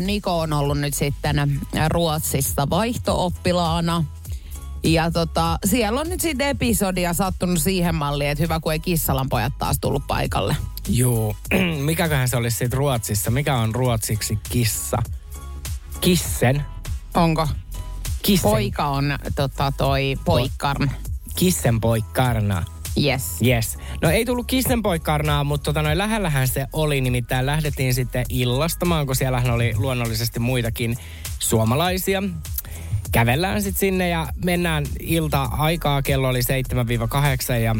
Niko on ollut nyt sitten Ruotsissa vaihtooppilaana. Ja tota, siellä on nyt sitten episodia sattunut siihen malliin, että hyvä kun ei Kissalan pojat taas tullut paikalle. Juu, mikäköhän se olisi sitten Ruotsissa? Mikä on ruotsiksi kissa? Kissen? Onko? Kissen. Poika on tota, toi poikkarn. Kissenpoikkarna. Yes. Yes. No ei tullut kissenpoikkarnaa, mutta tota noin lähellähän se oli. Nimittäin lähdettiin sitten illastamaan, kun siellähän oli luonnollisesti muitakin suomalaisia. Kävellään sitten sinne ja mennään ilta-aikaa, kello oli 7-8 ja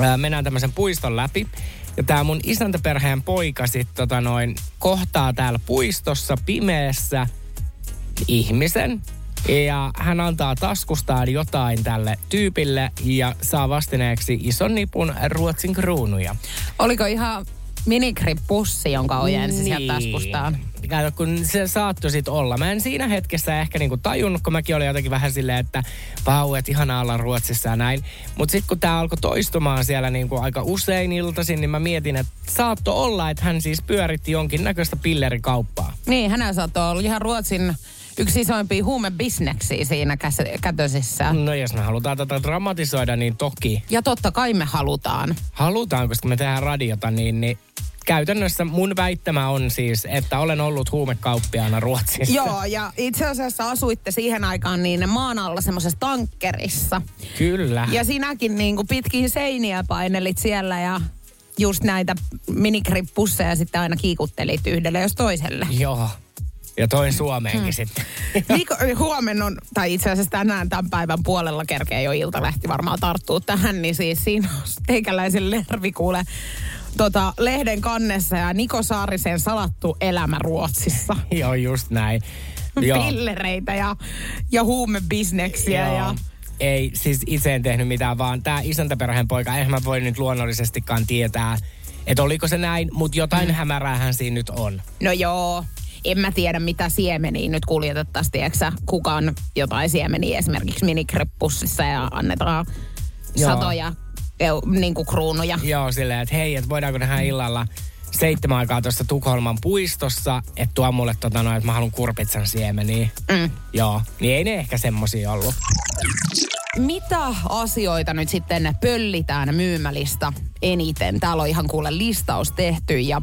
ää, mennään tämmöisen puiston läpi. Ja tämä mun isäntäperheen poika sitten tota noin kohtaa täällä puistossa pimeässä ihmisen. Ja hän antaa taskustaan jotain tälle tyypille ja saa vastineeksi ison nipun Ruotsin kruunuja. Oliko ihan minikripussi, jonka ojensi niin. sieltä taskustaan? Kato, kun se saattoi sit olla. Mä en siinä hetkessä ehkä niinku tajunnut, kun mäkin olin jotenkin vähän silleen, että vau, että ihanaa olla Ruotsissa ja näin. Mutta sitten kun tämä alkoi toistumaan siellä niinku aika usein iltaisin, niin mä mietin, että saatto olla, että hän siis pyöritti jonkinnäköistä pillerikauppaa. Niin, hänellä saattoi olla ihan Ruotsin yksi isoimpia huumebisneksiä siinä käs- kätösissä. No jos me halutaan tätä dramatisoida, niin toki. Ja totta kai me halutaan. Halutaan, koska me tehdään radiota, niin, niin käytännössä mun väittämä on siis, että olen ollut huumekauppiaana Ruotsissa. Joo, ja itse asiassa asuitte siihen aikaan niin maan alla semmoisessa tankkerissa. Kyllä. Ja sinäkin niin kuin pitkin seiniä painelit siellä ja just näitä minikrippusseja sitten aina kiikuttelit yhdelle jos toiselle. Joo. Ja toin Suomeenkin hmm. sitten. Niko, huomenna on, tai itse asiassa tänään tämän päivän puolella kerkeä jo ilta lähti varmaan tarttuu tähän, niin siis siinä on teikäläisen lervi kuule tota, lehden kannessa ja Niko Saarisen salattu elämä Ruotsissa. Joo, just näin. Pillereitä ja, ja huumebisneksiä Joo. ja... Ei, siis itse en tehnyt mitään, vaan tämä isäntäperheen poika, eihän mä voi nyt luonnollisestikaan tietää, että oliko se näin, mutta jotain mm. hämäräähän siinä nyt on. No joo, en mä tiedä mitä siemeniä nyt kuljetettaisiin, tiedätkö kukaan jotain siemeniä esimerkiksi minikrepussissa ja annetaan Joo. satoja eu, niin kuin kruunuja. Joo, silleen, että hei, että voidaanko nähdä illalla seitsemän aikaa tuossa Tukholman puistossa, että tuo mulle tota noin, että mä haluan kurpitsan siemeniä. Mm. Joo, niin ei ne ehkä semmosia ollut. Mitä asioita nyt sitten pöllitään myymälistä eniten? Täällä on ihan kuule listaus tehty ja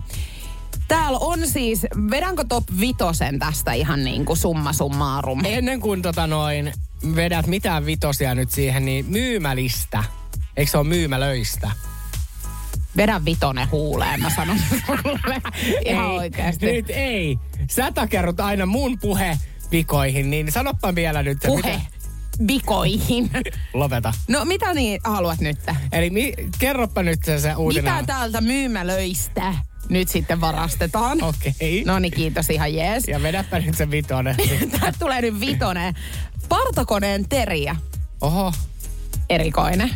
Täällä on siis, vedänkö top vitosen tästä ihan niin kuin summa summarum? Ennen kuin tota noin, vedät mitään vitosia nyt siihen, niin myymälistä. Eikö se ole myymälöistä? Vedä vitonen huuleen, mä sanon sulle. Ihan ei, oikeasti. Nyt ei. Sä takerrut aina mun puhe vikoihin, niin sanoppa vielä nyt. Puhe Mitä, vikoihin. lopeta. No mitä niin haluat nyt? Eli mi, kerropa nyt se, se uutinen. Mitä täältä myymälöistä nyt sitten varastetaan? Okei. Okay. No niin, kiitos ihan jees. Ja vedäpä nyt se vitonen. Täältä tulee nyt vitonen. Partakoneen teriä. Oho. Erikoinen.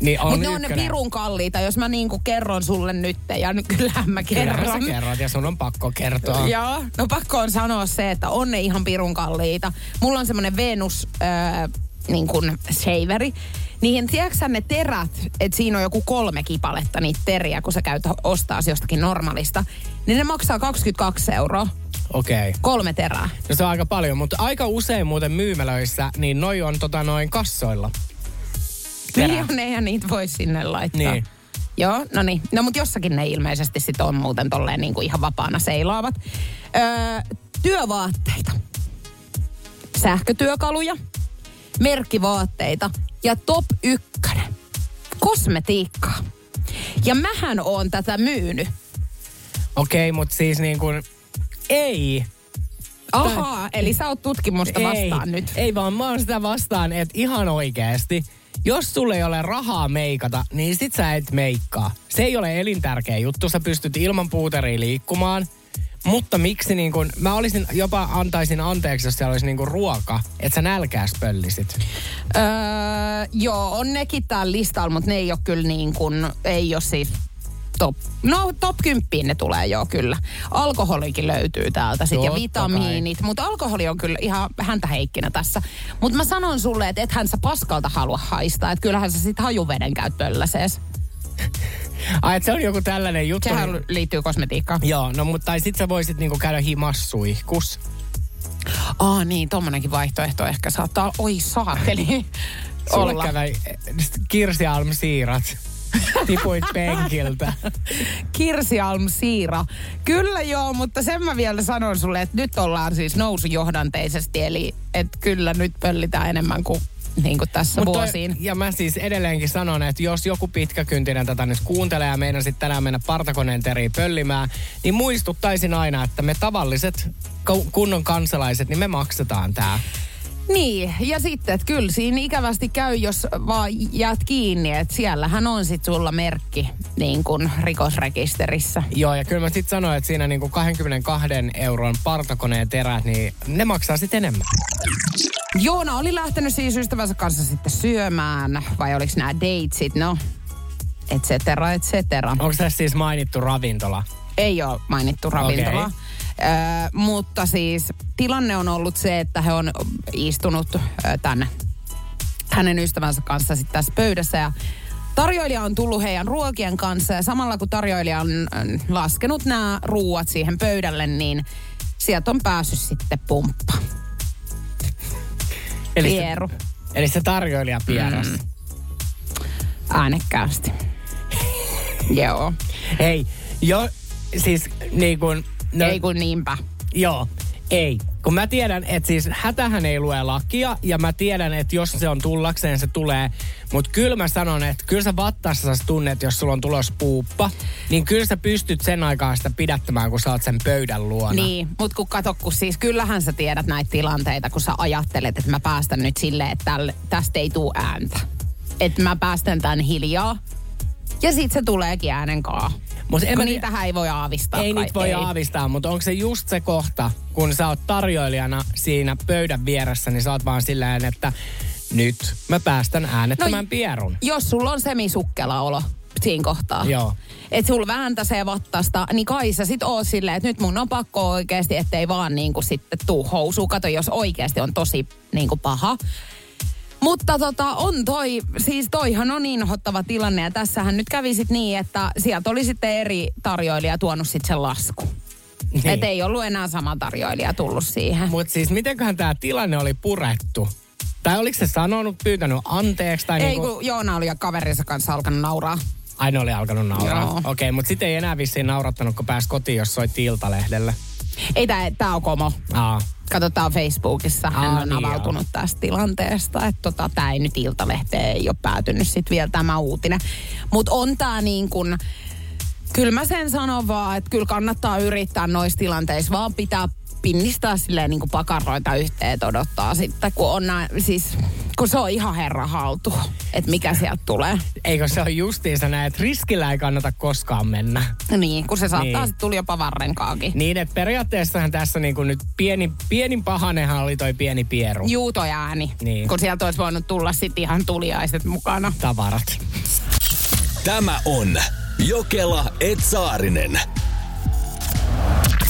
Niin on Mutta ne on ne pirun kalliita, jos mä niinku kerron sulle nyt, ja nyt kyllähän mä Kyllähän kerron. sä kerrot ja sun on pakko kertoa. Joo, no pakko on sanoa se, että on ne ihan pirun kalliita. Mulla on semmonen Venus äh, niin kuin shaveri. Niihin, tiedätkö ne terät, että siinä on joku kolme kipaletta niitä teriä, kun sä käyt ostaa jostakin normaalista. Niin ne maksaa 22 euroa. Okei. Okay. Kolme terää. No se on aika paljon, mutta aika usein muuten myymälöissä, niin noi on tota noin kassoilla. Terä. Niin on, eihän niitä voi sinne laittaa. Niin. Joo, no niin. No mutta jossakin ne ilmeisesti sit on muuten tolleen niin kuin ihan vapaana seilaavat. Öö, työvaatteita. Sähkötyökaluja. Merkkivaatteita. Ja top ykkönen. Kosmetiikkaa. Ja mähän oon tätä myynyt. Okei, okay, mutta siis niin kuin, ei. Ahaa, eli sä oot tutkimusta vastaan ei, nyt. Ei vaan mä oon sitä vastaan, että ihan oikeasti. jos sulle ei ole rahaa meikata, niin sit sä et meikkaa. Se ei ole elintärkeä juttu, sä pystyt ilman puuteria liikkumaan. Mutta miksi niin kun, mä olisin, jopa antaisin anteeksi, jos siellä olisi niin kun ruoka, että sä nälkääs pöllisit. Öö, joo, on nekin täällä listalla, mutta ne ei ole kyllä niin kuin, ei ole siis top, no top 10 ne tulee joo kyllä. Alkoholikin löytyy täältä sit ja vitamiinit, mutta alkoholi on kyllä ihan häntä heikkinä tässä. Mutta mä sanon sulle, että ethän sä paskalta halua haistaa, että kyllähän sä sit hajuveden käyt pölläsees. Ai, että se on joku tällainen juttu. Sehän niin- liittyy kosmetiikkaan. Joo, no mutta tai sit sä voisit niinku käydä himassuihkus. Aa niin, tommonenkin vaihtoehto ehkä saattaa, oi saakeli, Sulle olla. kävi eh, Kirsi Alm siirat. Tipuit penkiltä. Kirsi Alm Siira. Kyllä joo, mutta sen mä vielä sanon sulle, että nyt ollaan siis nousujohdanteisesti, eli että kyllä nyt pöllitään enemmän kuin, niin kuin tässä Mut toi- vuosiin. ja mä siis edelleenkin sanon, että jos joku pitkäkyntinen tätä nyt kuuntelee ja meidän sitten tänään mennä partakoneen teriin pöllimään, niin muistuttaisin aina, että me tavalliset ku- kunnon kansalaiset, niin me maksetaan tää. Niin, ja sitten, että kyllä siinä ikävästi käy, jos vaan jäät kiinni, että siellähän on sitten sulla merkki niin kuin rikosrekisterissä. Joo, ja kyllä mä sitten sanoin, että siinä niinku 22 euron partakoneen terät, niin ne maksaa sitten enemmän. Joona oli lähtenyt siis ystävänsä kanssa sitten syömään, vai oliko nämä datesit, no, et cetera, et cetera. Onko tässä siis mainittu ravintola? Ei ole mainittu ravintola. Okei. Ö, mutta siis tilanne on ollut se, että he on istunut ö, tänne hänen ystävänsä kanssa sitten tässä pöydässä ja Tarjoilija on tullut heidän ruokien kanssa ja samalla kun tarjoilija on laskenut nämä ruuat siihen pöydälle, niin sieltä on päässyt sitten pumppa. Eli se, Pieru. eli se tarjoilija pieras. Mm. Äänekkäästi. Joo. Hei, jo, siis niin kuin... No, Ei kun niinpä. Joo, ei. Kun mä tiedän, että siis hätähän ei lue lakia, ja mä tiedän, että jos se on tullakseen, se tulee. Mutta kyllä mä sanon, että kyllä sä vattassa sä tunnet, jos sulla on tulos puuppa, niin kyllä sä pystyt sen aikaa sitä pidättämään, kun sä oot sen pöydän luona. Niin, mutta kun kato, kun siis kyllähän sä tiedät näitä tilanteita, kun sä ajattelet, että mä päästän nyt silleen, että tälle, tästä ei tule ääntä. Että mä päästän tän hiljaa. Ja sit se tuleekin äänen kaa. Mut en kun mä- niitähän ei voi aavistaa. Ei kai, niitä voi aavistaa, mutta onko se just se kohta, kun sä oot tarjoilijana siinä pöydän vieressä, niin sä oot vaan silleen, että nyt mä päästän äänettömän No, pierun. Jos sulla on semisukkela olo siinä kohtaa. Joo. Että sulla vääntäsee vattasta, niin kai sä sit oot silleen, että nyt mun on pakko oikeasti, ettei vaan niinku sitten tuu housuun. Kato, jos oikeasti on tosi niinku paha. Mutta tota, on toi, siis toihan on inhottava tilanne ja tässähän nyt kävi sit niin, että sieltä oli sitten eri tarjoilija tuonut sitten sen lasku. Niin. Et ei ollut enää sama tarjoilija tullut siihen. Mutta siis mitenköhän tämä tilanne oli purettu? Tai oliko se sanonut, pyytänyt anteeksi? Tai Ei, niinku... kun Joona oli ja kaverinsa kanssa alkanut nauraa. Ai ne oli alkanut nauraa. Okei, okay, mutta sitten ei enää vissiin naurattanut, kun pääsi kotiin, jos soitti Iltalehdelle. Ei tää, tää on komo. Aa. Katsotaan Facebookissa, hän Aa, on niin avautunut tästä tilanteesta. Että tota, tämä ei nyt Iltalehteen ei ole päätynyt sitten vielä tämä uutinen. Mutta on tämä niin kuin, kyllä mä sen sanon vaan, että kyllä kannattaa yrittää noissa tilanteissa vaan pitää pinnistää silleen niin kuin pakaroita yhteen, että odottaa sitten, kun on nää, siis, kun se on ihan herra haltu, että mikä sieltä tulee. Eikö se ole justiinsa näin, että riskillä ei kannata koskaan mennä. Niin, kun se saattaa Niin. niin. sitten tulla jopa varrenkaakin. Niin, että periaatteessahan tässä niinku nyt pieni, pienin pahanehan oli toi pieni pieru. Juu, toi ääni. Niin. Kun sieltä olisi voinut tulla sitten ihan tuliaiset mukana. Tavarat. Tämä on Jokela Etsaarinen.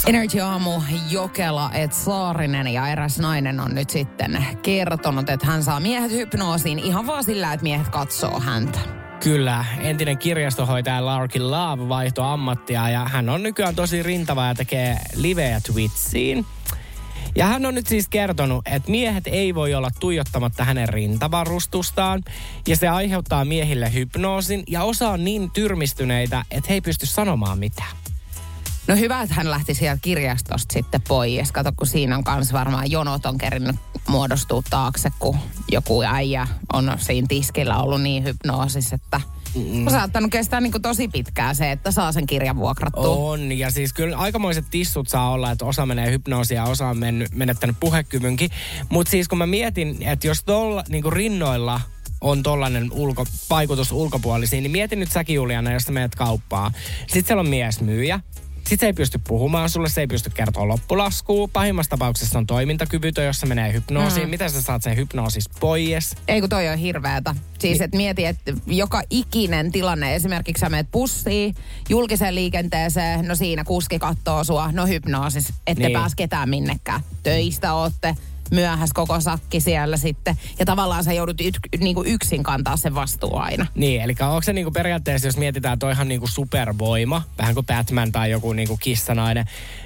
Energy Aamu Jokela et Saarinen ja eräs nainen on nyt sitten kertonut, että hän saa miehet hypnoosiin ihan vaan sillä, että miehet katsoo häntä. Kyllä, entinen kirjastohoitaja Larkin Love vaihtoi ammattia ja hän on nykyään tosi rintava ja tekee liveä Twitchiin. Ja hän on nyt siis kertonut, että miehet ei voi olla tuijottamatta hänen rintavarustustaan. Ja se aiheuttaa miehille hypnoosin ja osa on niin tyrmistyneitä, että he ei pysty sanomaan mitään. No hyvä, että hän lähti sieltä kirjastosta sitten pois. Kato, kun siinä on kans varmaan jonot on kerinyt muodostua taakse, kun joku äijä on siinä tiskillä ollut niin hypnoosissa, että mm. on saattanut kestää niin tosi pitkään se, että saa sen kirjan vuokrattua. On, ja siis kyllä aikamoiset tissut saa olla, että osa menee hypnoosia ja osa on mennyt, menettänyt puhekyvynkin. Mutta siis kun mä mietin, että jos tuolla niin rinnoilla on tollainen ulko, vaikutus ulkopuolisiin, niin mieti nyt säkin Juliana, jos sä menet kauppaan. Sitten siellä on miesmyyjä. Sitten se ei pysty puhumaan sulle, se ei pysty kertoa loppulaskua. Pahimmassa tapauksessa on toimintakyvytön, jos se menee hypnoosiin. Mm. Miten sä saat sen hypnoosis pois? Ei kun toi on hirveetä. Siis et mieti, että joka ikinen tilanne, esimerkiksi sä menet pussiin, julkiseen liikenteeseen, no siinä kuski kattoo sua, no hypnoosis, ette Niin. pääs ketään minnekään. Töistä ootte, myöhäs koko sakki siellä sitten. Ja tavallaan sä joudut y- niinku yksin kantaa sen vastuu aina. Niin, eli onko se niinku periaatteessa, jos mietitään toihan niinku supervoima, vähän kuin Batman tai joku niinku kissanainen,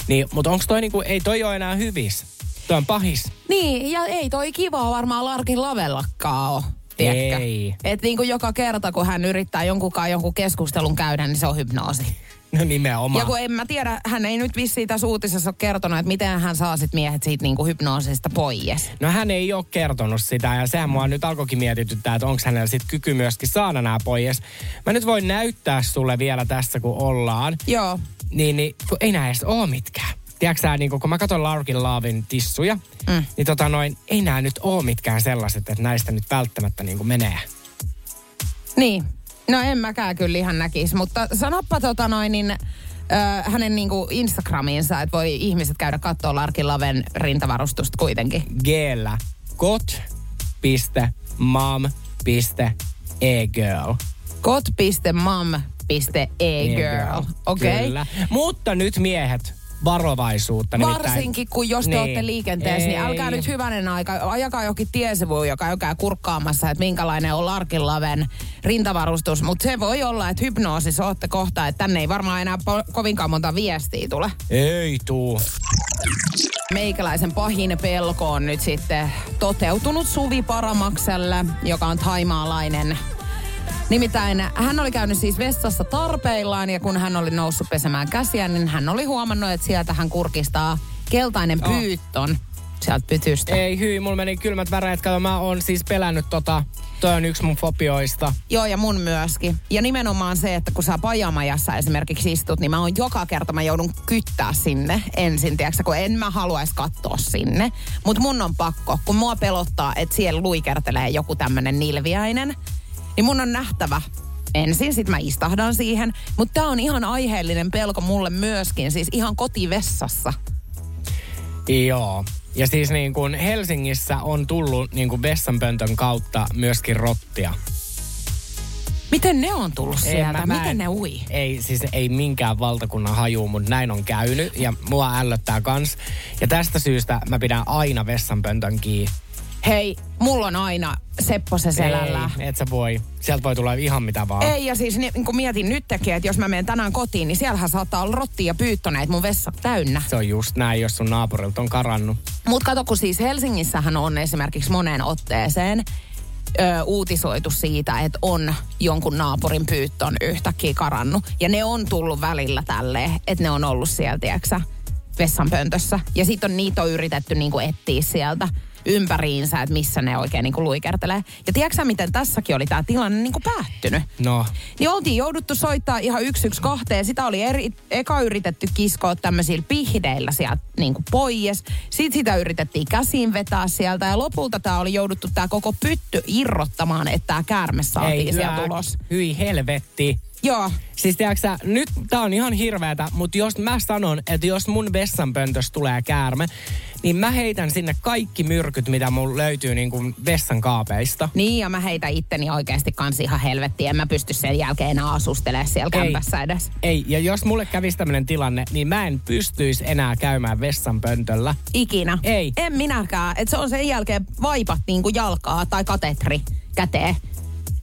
niin, mutta onko toi niinku, ei toi ole enää hyvis? Toi on pahis. Niin, ja ei toi kivaa varmaan Larkin lavellakaan ole. Tiedätkö? Ei. Et niin kuin joka kerta, kun hän yrittää jonkunkaan jonkun keskustelun käydä, niin se on hypnoosi. No nimenomaan. Ja kun en mä tiedä, hän ei nyt vissiin tässä uutisessa ole kertonut, että miten hän saa sit miehet siitä niinku hypnoosista pois. No hän ei ole kertonut sitä ja sehän mua nyt alkoikin mietityttää, että onko hänellä sit kyky myöskin saada nämä pois. Mä nyt voin näyttää sulle vielä tässä, kun ollaan. Joo. Niin, niin kun ei nää edes oo mitkään. Tiedätkö sä, niin kun mä katson Larkin Laavin tissuja, mm. niin tota noin, ei nämä nyt oo mitkään sellaiset, että näistä nyt välttämättä niin menee. Niin. No en mäkään kyllä ihan näkisi, mutta sanoppa tota noin, niin ö, hänen niinku Instagramiinsa, että voi ihmiset käydä katsoa Larkin Laven rintavarustusta kuitenkin. Gellä got.mom.egirl. got.mom.egirl. Okei. Kyllä. Mutta nyt miehet, varovaisuutta. nimittäin- Varsinkin, kun jos te Niin. olette liikenteessä, niin älkää Ei. nyt hyvänen aika, ajakaa jokin tiesivuun, joka käy kurkkaamassa, että minkälainen on Larkinlaven rintavarustus. Mutta se voi olla, että hypnoosissa ootte kohta, että tänne ei varmaan enää po- kovinkaan monta viestiä tule. Ei tuu. Meikäläisen pahin pelko on nyt sitten toteutunut Suvi Paramakselle, joka on taimaalainen. Nimittäin hän oli käynyt siis vessassa tarpeillaan ja kun hän oli noussut pesemään käsiä, niin hän oli huomannut, että sieltä hän kurkistaa keltainen Oh. pyytton sieltä pytystä. Ei hyi, mulla meni kylmät väreet. Kato, mä oon siis pelännyt tota, toi on yksi mun fobioista. Joo, ja mun myöskin. Ja nimenomaan se, että kun sä pajamajassa esimerkiksi istut, niin mä oon joka kerta, mä joudun kyttää sinne ensin, tiedätkö, kun en mä haluaisi katsoa sinne. Mutta mun on pakko, kun mua pelottaa, että siellä luikertelee joku tämmönen nilviäinen, niin mun on nähtävä ensin, sit mä istahdan siihen. Mutta tää on ihan aiheellinen pelko mulle myöskin, siis ihan kotivessassa. Joo. Ja siis niin kuin Helsingissä on tullut niin kuin vessanpöntön kautta myöskin rottia. Miten ne on tullut Ei, sieltä? mä- mä Miten en- ne ui? Ei, siis ei minkään valtakunnan haju, mutta näin on käynyt ja mua ällöttää kans. Ja tästä syystä mä pidän aina vessanpöntön kiinni. Hei, mulla on aina Sepposen selällä. Ei, et sä voi. Sieltä voi tulla ihan mitä vaan. Ei, ja siis niin kun mietin nytkin, että jos mä menen tänään kotiin, niin siellähän saattaa olla rottia ja pyyttöneet mun vessa täynnä. Se on just näin, jos sun naapurilta on karannut. Mutta kato, kun siis Helsingissähän on esimerkiksi moneen otteeseen ö, uutisoitu siitä, että on jonkun naapurin pyyttön yhtäkkiä karannut. Ja ne on tullut välillä tälleen, että ne on ollut siellä, tiedätkö, vessanpöntössä. Ja sitten on niitä on yritetty niinku etsiä sieltä ympäriinsä, että missä ne oikein niinku luikertelee. Ja tiedätkö miten tässäkin oli tämä tilanne niinku päättynyt? No, Niin oltiin jouduttu soittaa ihan yksi yksi kahteen. Sitä oli eri, eka yritetty kiskoa tämmöisillä pihdeillä sieltä niin kuin pois. Sitten sitä yritettiin käsiin vetää sieltä. Ja lopulta tämä oli jouduttu tämä koko pytty irrottamaan, että tämä käärme saatiin ei sieltä ulos. Hyi helvetti. Joo. Siis tiedätkö sä, nyt tää on ihan hirveätä, mutta jos mä sanon, että jos mun vessanpöntöstä tulee käärme, niin mä heitän sinne kaikki myrkyt, mitä mun löytyy niin kuin vessan kaapeista. Niin, ja mä heitä itteni oikeasti kanssa ihan helvettiin. En mä pysty sen jälkeen enää asustelemaan siellä Ei. kämpässä edes. Ei, ja jos mulle kävisi tämmönen tilanne, niin mä en pystyisi enää käymään vessanpöntöllä. Ikinä. Ei. En minäkään. Että se on sen jälkeen vaipat niin kuin jalkaa tai katetri käteen.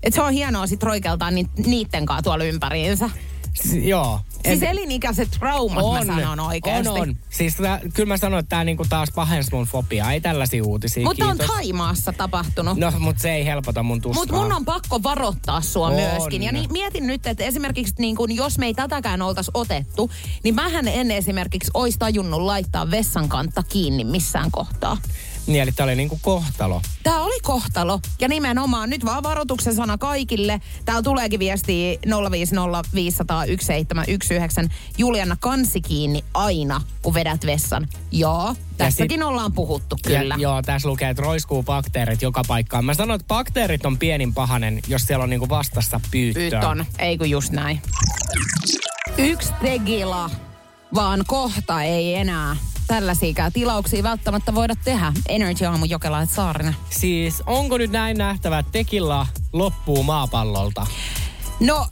Että se on hienoa sit roikeltaa ni- niitten kanssa tuolla ympäriinsä. S- joo. Siis En- elinikäiset traumat on, mä sanon oikeasti. On, on. Siis tää, kyllä mä sanon, että tää niinku taas pahensi mun fobia. Ei tällaisia uutisia, Mutta on. Taimaassa tapahtunut. No, mutta se ei helpota mun tuskaa. Mutta mun on pakko varoittaa sua On. myöskin. Ja niin, mietin nyt, että esimerkiksi niin kun, jos me ei tätäkään oltaisi otettu, niin mähän en esimerkiksi ois tajunnut laittaa vessan kantta kiinni missään kohtaa. Niin, eli tää oli niinku kohtalo. Tämä oli kohtalo. Ja nimenomaan nyt vaan varoituksen sana kaikille. Täällä tuleekin viestiä 050501719. Juliana kansi kiinni aina, kun vedät vessan. Joo, tästäkin sit- ollaan puhuttu kyllä. Ja, joo, tässä lukee, että roiskuu bakteerit joka paikkaan. Mä sanon, että bakteerit on pienin pahanen, jos siellä on niinku vastassa pyyttö. Pyton, ei kun just näin. Yksi tegila, vaan kohta ei enää tällaisia tilauksia välttämättä voida tehdä. Energy aamu Jokela et Saarinen. Siis onko nyt näin nähtävä, että tekilla loppuu maapallolta? No,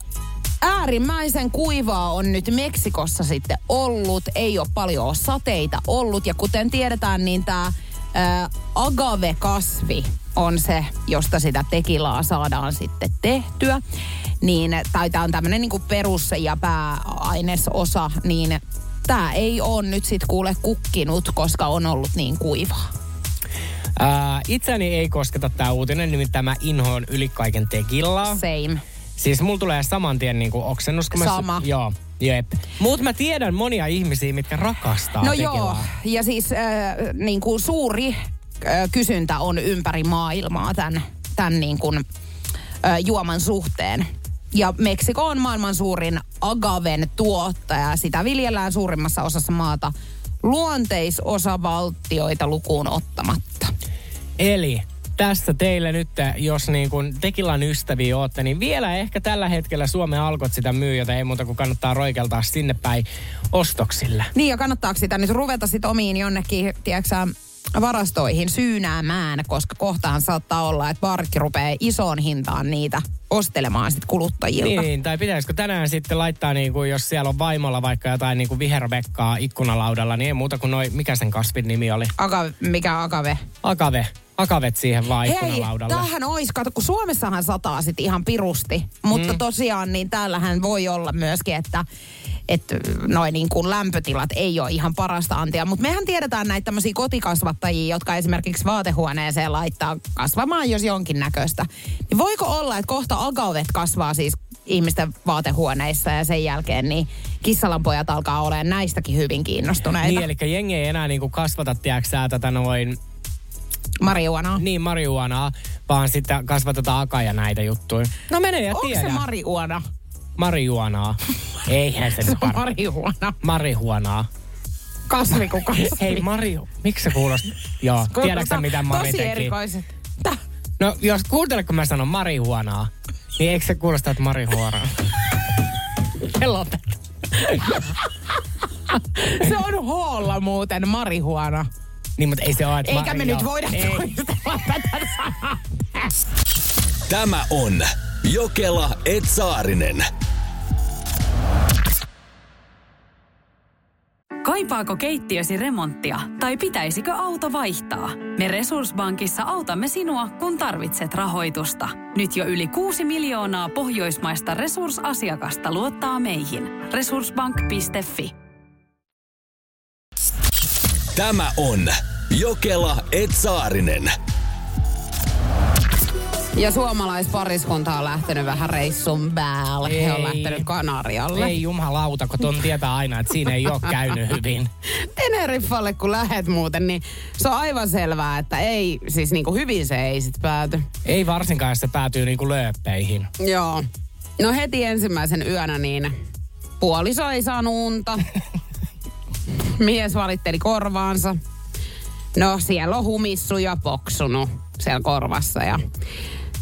äärimmäisen kuivaa on nyt Meksikossa sitten ollut. Ei ole paljon sateita ollut. Ja kuten tiedetään, niin tämä agave-kasvi on se, josta sitä tekilaa saadaan sitten tehtyä. Niin, tai tämä on tämmöinen niinku perus- ja pääainesosa, niin tämä ei ole nyt sitten kuule kukkinut, koska on ollut niin kuivaa. Ää, itseäni ei kosketa tämä uutinen, nimittäin mä inhoon yli kaiken tekillaa. Same. Siis mulla tulee saman tien niinku oksennus. kun mä Sama. Joo, jep. Mut mä tiedän monia ihmisiä, mitkä rakastaa No tekilaa. joo, ja siis äh, niin kuin suuri äh, kysyntä on ympäri maailmaa tämän, tämän niin kuin, äh, juoman suhteen. Ja Meksiko on maailman suurin agaven tuottaja. Sitä viljellään suurimmassa osassa maata luonteisosavaltioita lukuun ottamatta. Eli tässä teille nyt, jos niin kun tekillan ystäviä ootte, niin vielä ehkä tällä hetkellä Suomen alkot sitä myy, joten ei muuta kuin kannattaa roikeltaa sinne päin ostoksille. Niin ja kannattaako sitä nyt ruveta sit omiin jonnekin, tiedätkö varastoihin syynäämään, koska kohtaan saattaa olla, että barkki rupeaa isoon hintaan niitä ostelemaan sit kuluttajilta. Niin, tai pitäisikö tänään sitten laittaa, niin kuin, jos siellä on vaimolla vaikka jotain niin kuin vihervekkaa ikkunalaudalla, niin ei muuta kuin noi, mikä sen kasvin nimi oli? Aga, mikä agave? Akave. Akavet siihen vaan Hei, ikkunalaudalle. tämähän olisi, kato, kun Suomessahan sataa sit ihan pirusti, mutta mm. tosiaan niin täällähän voi olla myöskin, että että noin niin kuin lämpötilat ei ole ihan parasta antia. Mutta mehän tiedetään näitä tämmöisiä kotikasvattajia, jotka esimerkiksi vaatehuoneeseen laittaa kasvamaan jos jonkin näköistä. Niin voiko olla, että kohta agavet kasvaa siis ihmisten vaatehuoneissa ja sen jälkeen niin kissalanpojat alkaa olemaan näistäkin hyvin kiinnostuneita. Niin, eli jengi ei enää niin kuin kasvata, tiedätkö tätä noin, Marihuana. niin marihuanaa, vaan sitten kasvatetaan aka ja näitä juttuja. No mene ja Onko tiedä. se marihuana? marihuanaa. Eihän se Se nyt par- marihuana. marihuanaa. Kasvi kuin kasvi. Hei Mariu, miksi se kuulostaa? Joo, tiedätkö sä, mitä Mari Tosi teki? erikoiset. Täh. No jos kuuntele, kun mä sanon marihuanaa, niin eikö se kuulosta, että marihuanaa? Lopeta. Se on hoolla muuten marihuana. Niin, mutta ei se ole, Eikä ma- me joo. nyt voida Ei. toistella tätä sanaa. Tämä on Jokela Etsaarinen. Kaipaako keittiösi remonttia tai pitäisikö auto vaihtaa? Me Resurssbankissa autamme sinua, kun tarvitset rahoitusta. Nyt jo yli 6 miljoonaa pohjoismaista resursasiakasta luottaa meihin. Resurssbank.fi Tämä on Jokela Etsaarinen. Ja suomalaispariskunta on lähtenyt vähän reissun päälle. He on Ei. lähtenyt Kanarialle. Ei jumalauta, kun ton tietää aina, että siinä ei ole käynyt hyvin. Teneriffalle kun lähet muuten, niin se on aivan selvää, että ei, siis niinku hyvin se ei sit pääty. Ei varsinkaan, jos se päätyy niinku lööppeihin. Joo. No heti ensimmäisen yönä niin puoliso ei saanut unta. Mies valitteli korvaansa. No siellä on humissu ja poksunut siellä korvassa ja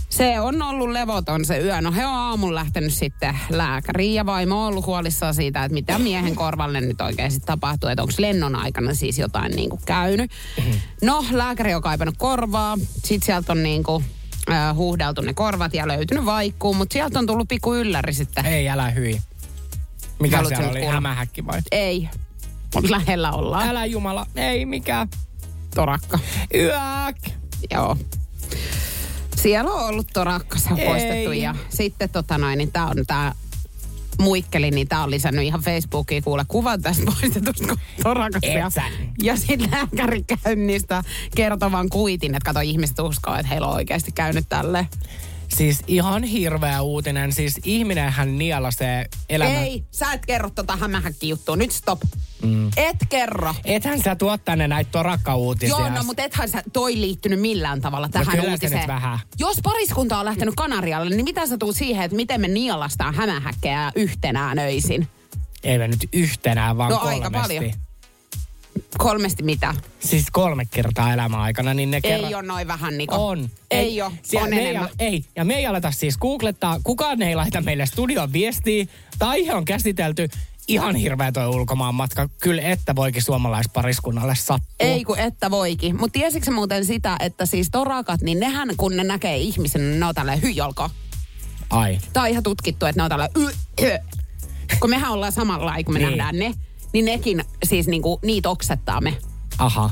se on ollut levoton se yö. No he on aamun lähtenyt sitten lääkäriin ja vaimo on ollut huolissaan siitä, että mitä miehen korvalle nyt oikeasti tapahtuu. Että onko lennon aikana siis jotain niin kuin käynyt. No lääkäri on kaipannut korvaa. Sitten sieltä on niin kuin, äh, huuhdeltu ne korvat ja löytynyt vaikkuun. Mutta sieltä on tullut pikku ylläri sitten. Ei, älä hyi. Mikä Haluatko siellä oli? Hämähäkki vai? Ei. Mut lähellä ollaan. Älä jumala. Ei, mikä? Torakka. Yäk. Joo. Siellä on ollut torakka, se on Ei. poistettu. Ja sitten tota noin, niin tää on tää muikkeli, niin tää on lisännyt ihan Facebookiin kuule kuvan tästä poistetusta torakasta. Ja, ja sitten lääkäri käy niistä kertovan kuitin, että kato ihmiset uskoo, että heillä on oikeasti käynyt tälle. Siis ihan hirveä uutinen. Siis ihminenhän nielasee elämän. Ei, sä et kerro tota hämähäkki juttua. Nyt stop. Mm. Et kerro. Ethän sä tuot tänne näitä torakka-uutisia. Joo, no mutta ethän sä toi liittynyt millään tavalla tähän No kyllä se uutiseen. nyt vähän. Jos pariskunta on lähtenyt Kanarialle, niin mitä sä tuut siihen, että miten me nielastaan hämähäkkejä yhtenään öisin? Ei me nyt yhtenään, vaan No kolmesti. aika paljon. Kolmesti mitä? Siis kolme kertaa elämän aikana, niin ne kerran... Ei ole noin vähän, Niko. On. Ei, ole, Siellä on enemmän. Ei, ei, ja me ei aleta siis googlettaa, kukaan ei laita meille studion viestiä. Tai on käsitelty ihan hirveä toi ulkomaan matka. Kyllä, että voikin suomalaispariskunnalle sattua. Ei kun että voikin. Mutta tiesitkö muuten sitä, että siis torakat, niin nehän kun ne näkee ihmisen, niin ne on tälleen hyjolko. Ai. Tämä on ihan tutkittu, että ne on tälleen. Kun mehän ollaan samalla kun me Niin. nähdään ne, niin nekin siis niinku, niitä oksettaa me. Aha.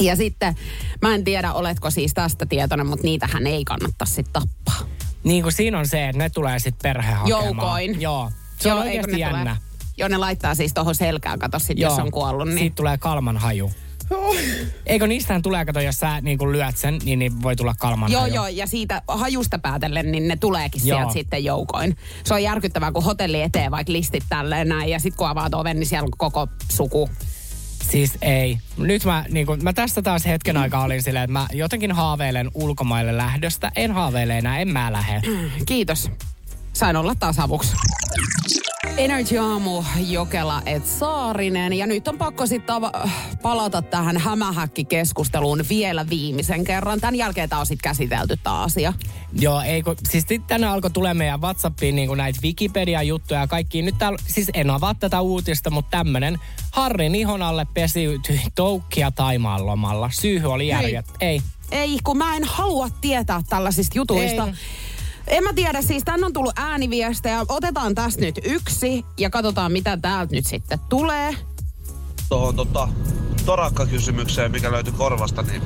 Ja sitten, mä en tiedä, oletko siis tästä tietoinen, mutta niitähän ei kannata sitten tappaa. Niin kuin siinä on se, että ne tulee sitten perhe hakemaan. Joukoin. Joo. Se on Joo, eikö oikeasti jännä. Tulee, joo, ne laittaa siis tuohon selkään, kato sit, jos on kuollut. Niin. Siitä tulee kalman haju. Eikö niistähän tulee, kato, jos sä niin kuin lyöt sen, niin, niin voi tulla kalman Joo, haju. joo, ja siitä hajusta päätellen, niin ne tuleekin Joo. sieltä sitten joukoin. Se on järkyttävää, kun hotelli eteen vaikka listit tälleen näin, ja sitten kun avaat oven, niin siellä on koko suku. Siis ei. Nyt mä, niin kun, mä tässä taas hetken aikaa olin silleen, että mä jotenkin haaveilen ulkomaille lähdöstä. En haaveile enää, en mä lähde. Kiitos. Sain olla taas avuksi. Energy Aamu, Jokela et Saarinen. Ja nyt on pakko sitten ava- palata tähän hämähäkki-keskusteluun vielä viimeisen kerran. Tämän jälkeen tämä on sitten käsitelty tämä asia. Joo, ei kun, siis tänne alkoi tulee meidän Whatsappiin niin näitä Wikipedia-juttuja ja kaikki. Nyt täällä, siis en avaa tätä uutista, mutta tämmönen Harrin ihon alle pesiytyi toukkia Taimaan lomalla. Syyhy oli järjet. Ei. Ei, kun mä en halua tietää tällaisista jutuista. Ei. En mä tiedä, siis tänne on tullut ääniviestejä. Otetaan tästä nyt yksi ja katsotaan, mitä täältä nyt sitten tulee. tuohon tota, torakka-kysymykseen, mikä löytyi korvasta, niin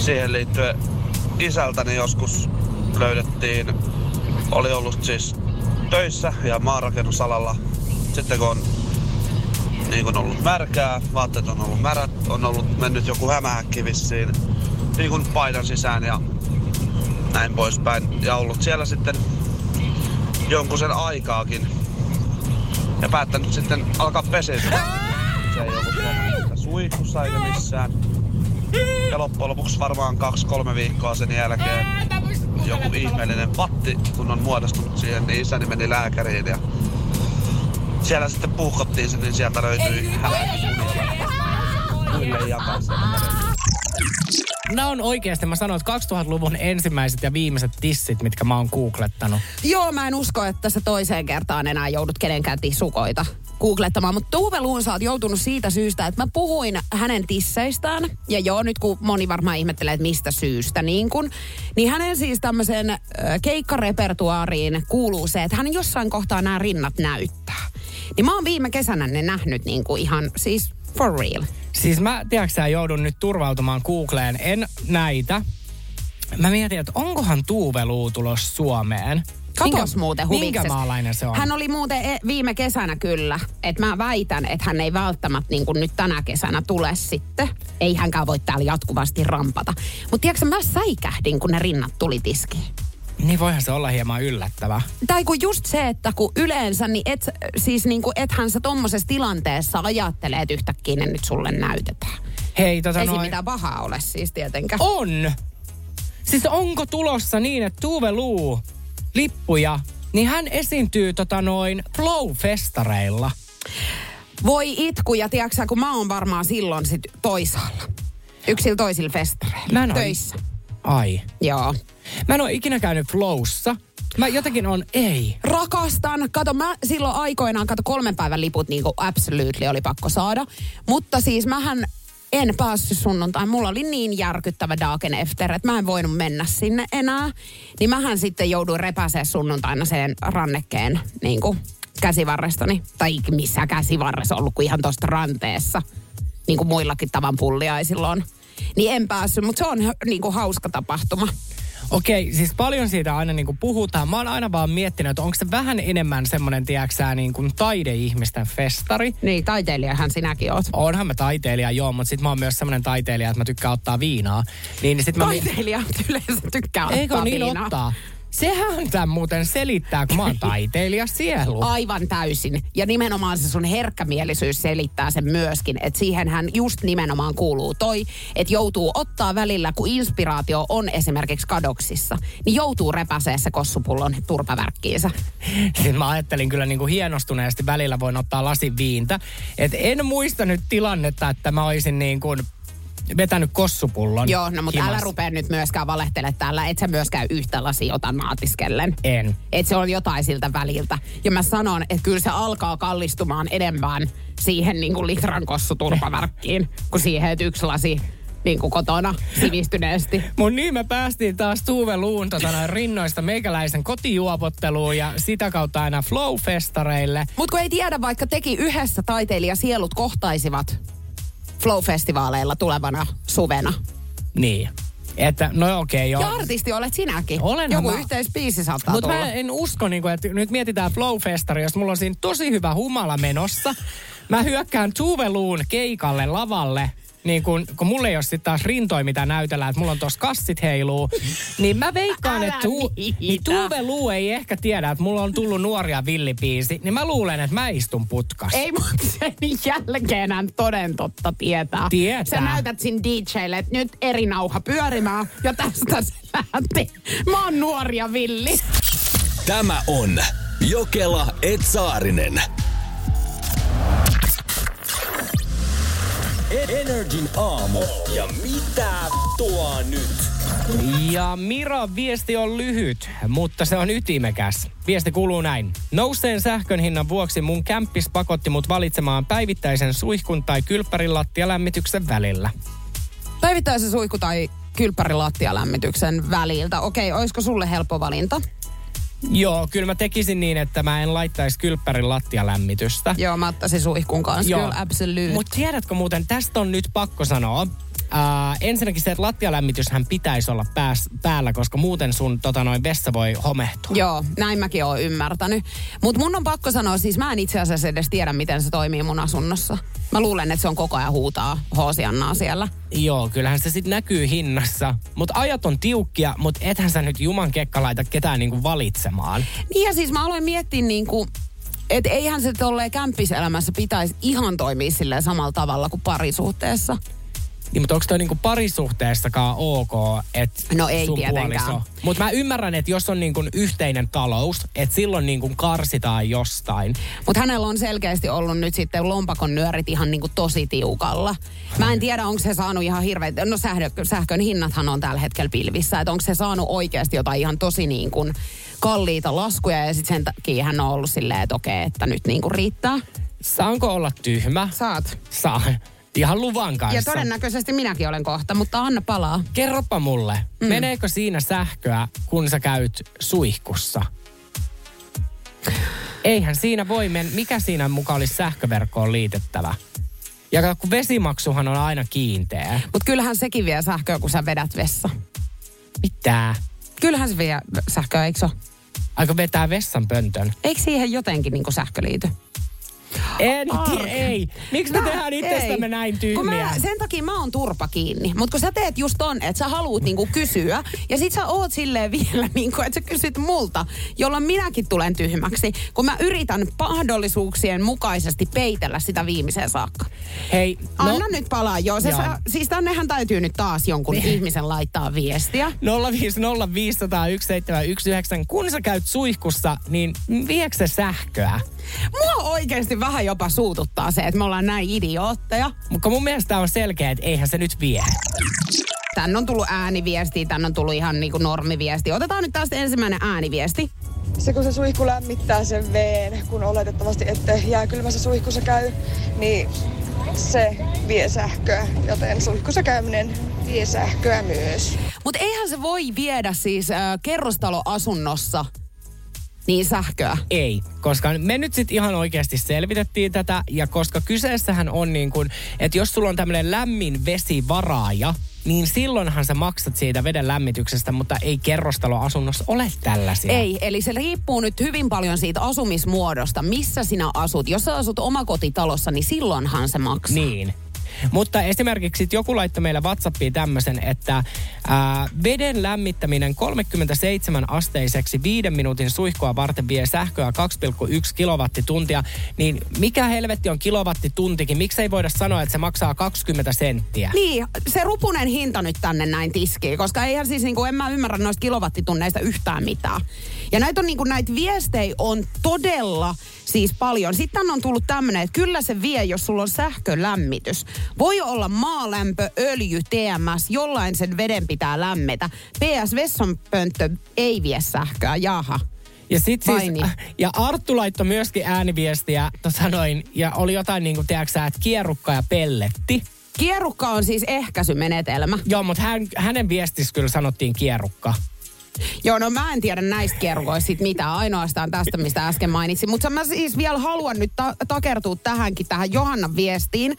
siihen liittyen isältäni joskus löydettiin, oli ollut siis töissä ja maanrakennusalalla. Sitten kun on niin kun ollut märkää, vaatteet on ollut märät, on ollut mennyt joku hämähäkki vissiin niin kuin paidan sisään ja näin poispäin. Ja ollut siellä sitten jonkun sen aikaakin. Ja päättänyt sitten alkaa peseytyä. Se ei ollut suihkussa eikä missään. Ja loppujen lopuksi varmaan kaksi-kolme viikkoa sen jälkeen joku ihmeellinen patti, kun on muodostunut siihen, niin isäni meni lääkäriin ja siellä sitten puhkottiin se, niin sieltä löytyi hämähäkki muille jakaa kädellä. Nämä on oikeasti, mä sanoin, että 2000-luvun ensimmäiset ja viimeiset tissit, mitkä mä oon googlettanut. Joo, mä en usko, että sä toiseen kertaan enää joudut kenenkään tissukoita googlettamaan. Mutta Tuve Luun sä oot joutunut siitä syystä, että mä puhuin hänen tisseistään. Ja joo, nyt kun moni varmaan ihmettelee, että mistä syystä niin kun. Niin hänen siis tämmöisen keikkarepertuaariin kuuluu se, että hän jossain kohtaa nämä rinnat näyttää. Niin mä oon viime kesänä ne nähnyt niin kuin ihan siis for real. Siis mä, tiedätkö joudun nyt turvautumaan Googleen. En näitä. Mä mietin, että onkohan Tuve Luu tulos Suomeen. Katos muuten huvikset. Minkä maalainen se on? Hän oli muuten e- viime kesänä kyllä. Että mä väitän, että hän ei välttämättä niin kuin nyt tänä kesänä tule sitten. Ei hänkään voi täällä jatkuvasti rampata. Mutta tiedätkö mä säikähdin, kun ne rinnat tuli tiskiin. Niin voihan se olla hieman yllättävä. Tai kun just se, että kun yleensä, niin et, siis niin kuin ethän sä tommosessa tilanteessa ajattelee, että yhtäkkiä ne nyt sulle näytetään. Hei, tota Ei noin. mitään pahaa ole siis tietenkään. On! Siis onko tulossa niin, että Tuve Luu lippuja, niin hän esiintyy tota noin Flow-festareilla. Voi itku, ja tiedätkö kun mä oon varmaan silloin sit toisaalla. Yksillä toisilla festareilla. Mä en Töissä. Ai. Joo. Mä en ole ikinä käynyt Flowssa. Mä jotenkin on, ei. Rakastan. Kato, mä silloin aikoinaan, kato kolmen päivän liput niin kuin absolutely oli pakko saada. Mutta siis mähän en päässyt sunnuntain. Mulla oli niin järkyttävä Dagen Efter, että mä en voinut mennä sinne enää. Niin mähän sitten jouduin repäsee sunnuntaina sen rannekkeen niin kuin käsivarrestani. Tai missä käsivarressa ollut kuin ihan tuosta ranteessa. Niin kuin muillakin tavan pulliaisilla on. Niin en päässyt, mutta se on niin kuin hauska tapahtuma. Okei, siis paljon siitä aina niin kuin puhutaan. Mä oon aina vaan miettinyt, että onko se vähän enemmän semmoinen, tiedäksää, niin kuin taideihmisten festari. Niin, taiteilijahan sinäkin oot. Onhan mä taiteilija, joo, mutta sit mä oon myös semmoinen taiteilija, että mä tykkään ottaa viinaa. Niin sit mä... Taiteilijat yleensä tykkää Eikö ottaa niin viinaa. ottaa? Sehän tämän muuten selittää, kun mä oon taiteilija sielu. Aivan täysin. Ja nimenomaan se sun herkkämielisyys selittää sen myöskin, että siihenhän just nimenomaan kuuluu toi, että joutuu ottaa välillä, kun inspiraatio on esimerkiksi kadoksissa, niin joutuu repäsee se kossupullon turpavärkkiinsä. Siis mä ajattelin kyllä niin kuin hienostuneesti välillä voin ottaa lasin viintä. Et en muista nyt tilannetta, että mä olisin niin kuin vetänyt kossupullon. Joo, no mutta älä rupea nyt myöskään valehtele täällä, et sä myöskään yhtä lasia ota naatiskellen. En. Että se on jotain siltä väliltä. Ja mä sanon, että kyllä se alkaa kallistumaan enemmän siihen niin kuin litran kossuturpavärkkiin, kuin siihen, että yksi lasi niin kuin kotona sivistyneesti. Mun niin me päästiin taas Tuve Luun tota, rinnoista meikäläisen kotijuopotteluun ja sitä kautta aina Flow-festareille. Mutta kun ei tiedä, vaikka teki yhdessä taiteilija sielut kohtaisivat Flow-festivaaleilla tulevana suvena. Niin. Että, no okei, joo. Ja artisti olet sinäkin. Olenhan Joku mä. yhteisbiisi saattaa Mutta mä en usko, niin kuin, että nyt mietitään Flow-festari, jos mulla on siinä tosi hyvä humala menossa. Mä hyökkään Tuveluun keikalle lavalle, niin kun, kun mulla ei ole sitten taas rintoja, mitä näytellään, että mulla on tuossa kassit heiluu, niin mä veikkaan, Älä että tu, viitä. niin Tuve Luu ei ehkä tiedä, että mulla on tullut nuoria villipiisi, niin mä luulen, että mä istun putkassa. Ei mutta sen jälkeen hän toden totta tietää. Tietää. Sä näytät sinne DJlle, että nyt eri nauha pyörimään ja tästä se lähti. Mä oon nuori ja villi. Tämä on Jokela Etsaarinen. Energin aamu. Ja mitä tuo nyt? Ja Mira viesti on lyhyt, mutta se on ytimekäs. Viesti kuuluu näin. Nouseen sähkön hinnan vuoksi mun kämppis pakotti mut valitsemaan päivittäisen suihkun tai kylppärin lattialämmityksen välillä. Päivittäisen suihku tai kylppärin lattialämmityksen väliltä. Okei, olisiko sulle helppo valinta? Joo, kyllä mä tekisin niin, että mä en laittaisi kylppärin lattialämmitystä. Joo, mä ottaisin suihkun kanssa. Joo. Kyllä, absolute. Mutta tiedätkö muuten, tästä on nyt pakko sanoa. Äh, ensinnäkin se, että lattialämmityshän pitäisi olla pääs, päällä, koska muuten sun tota, noin vessa voi homehtua. Joo, näin mäkin oon ymmärtänyt. Mutta mun on pakko sanoa, siis mä en itse asiassa edes tiedä, miten se toimii mun asunnossa. Mä luulen, että se on koko ajan huutaa hoosiannaa siellä. Joo, kyllähän se sitten näkyy hinnassa. Mutta ajat on tiukkia, mutta ethän sä nyt juman kekka laita ketään niinku valitsemaan. Niin ja siis mä aloin miettiä niin kuin, että eihän se tolleen kämppiselämässä pitäisi ihan toimia silleen samalla tavalla kuin parisuhteessa. Niin, mutta onko toi niinku parisuhteessakaan ok, että No ei sun tietenkään. Mutta mä ymmärrän, että jos on niinku yhteinen talous, että silloin niinku karsitaan jostain. Mutta hänellä on selkeästi ollut nyt sitten lompakon nyörit ihan niin kuin tosi tiukalla. Mä en tiedä, onko se saanut ihan hirveän... No sähkö, sähkön hinnathan on tällä hetkellä pilvissä. Että onko se saanut oikeasti jotain ihan tosi niin kuin kalliita laskuja ja sitten sen takia hän on ollut silleen, että okei, että nyt niin kuin riittää. Saanko olla tyhmä? Saat. Saa. Ihan luvan kanssa. Ja todennäköisesti minäkin olen kohta, mutta anna palaa. Kerropa mulle, mm. meneekö siinä sähköä, kun sä käyt suihkussa? Eihän siinä voi mennä, mikä siinä mukaan olisi sähköverkkoon liitettävä? Ja kun vesimaksuhan on aina kiinteä. Mutta kyllähän sekin vie sähköä, kun sä vedät vessa. Mitä? Kyllähän se vie sähköä, eikö se? Aiko vetää vessan pöntön? Eikö siihen jotenkin niin sähkö liity? En ei. Miksi me Mä- tehdään itsestämme ei. näin tyhmiä? mä, sen takia mä oon turpa kiinni. Mutta kun sä teet just ton, että sä haluut niinku kysyä, ja sit sä oot silleen vielä, niinku, että sä kysyt multa, jolloin minäkin tulen tyhmäksi, kun mä yritän mahdollisuuksien mukaisesti peitellä sitä viimeiseen saakka. Hei, no, Anna nyt palaa, joo. Se Joo. Saa, siis tännehän täytyy nyt taas jonkun ihmisen laittaa viestiä. 050501719. Kun sä käyt suihkussa, niin viekö se sähköä? Mua oikeasti vähän jopa suututtaa se, että me ollaan näin idiootteja. Mutta mun mielestä on selkeä, että eihän se nyt vie. Tänne on tullut ääniviesti, tänne on tullut ihan niinku normiviesti. Otetaan nyt tästä ensimmäinen ääniviesti. se kun se suihku lämmittää sen veen, kun oletettavasti ette jääkylmässä suihkussa käy, niin se vie sähköä, joten suihkussa käyminen vie sähköä myös. Mutta eihän se voi viedä siis äh, kerrostaloasunnossa niin sähköä. Ei, koska me nyt sitten ihan oikeasti selvitettiin tätä, ja koska kyseessähän on niin kuin, että jos sulla on tämmöinen lämmin vesivaraaja, niin silloinhan sä maksat siitä veden lämmityksestä, mutta ei kerrostaloasunnossa ole tällaisia. Ei, eli se riippuu nyt hyvin paljon siitä asumismuodosta, missä sinä asut. Jos sä asut omakotitalossa, niin silloinhan se maksaa. Niin. Mutta esimerkiksi joku laittoi meille WhatsAppiin tämmöisen, että ää, veden lämmittäminen 37 asteiseksi viiden minuutin suihkua varten vie sähköä 2,1 kilowattituntia. Niin mikä helvetti on kilowattituntikin? Miksi ei voida sanoa, että se maksaa 20 senttiä? Niin, se rupunen hinta nyt tänne näin tiskiin, koska eihän siis niinku, en mä ymmärrä noista kilowattitunneista yhtään mitään. Ja näitä on niinku, näitä viestejä on todella siis paljon. Sitten on tullut tämmöinen, että kyllä se vie, jos sulla on sähkölämmitys. Voi olla maalämpö, öljy, TMS, jollain sen veden pitää lämmetä. PS vessanpönttö ei vie sähköä, jaha. Ja, sit siis, niin? ja Arttu laittoi myöskin ääniviestiä, tota noin, ja oli jotain niin kuin, tiedätkö sä, että kierrukka ja pelletti. Kierrukka on siis ehkäisymenetelmä. Joo, mutta hän, hänen viestissä kyllä sanottiin kierrukka. Joo, no mä en tiedä näistä kierroista sit mitään, ainoastaan tästä, mistä äsken mainitsin. Mutta mä siis vielä haluan nyt ta- takertua tähänkin, tähän Johannan viestiin.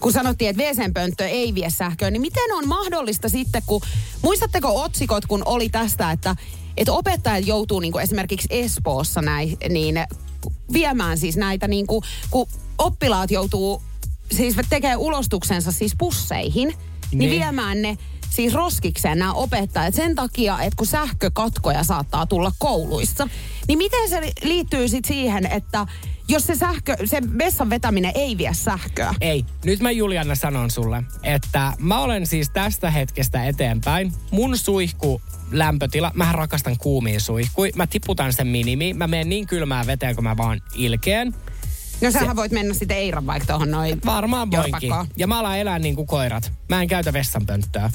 Kun sanottiin, että WC-pönttö ei vie sähköä, niin miten on mahdollista sitten, kun... Muistatteko otsikot, kun oli tästä, että, että opettajat joutuu niin kuin esimerkiksi Espoossa näin, niin viemään siis näitä, niin kuin, kun oppilaat joutuu siis tekee ulostuksensa siis pusseihin, niin Niin. viemään ne siis roskikseen nämä opettajat sen takia, että kun sähkökatkoja saattaa tulla kouluissa, niin miten se li- liittyy sitten siihen, että jos se sähkö, se vessan vetäminen ei vie sähköä. Ei, nyt mä Juliana sanon sulle, että mä olen siis tästä hetkestä eteenpäin. Mun suihku lämpötila, mä rakastan kuumia suihkui. Mä tiputan sen minimi. Mä menen niin kylmään veteen, kun mä vaan ilkeen. No sähän voit mennä sitten Eiran vaikka tuohon noin Varmaan voinkin. Ja mä alan elää niin kuin koirat. Mä en käytä vessanpönttöä.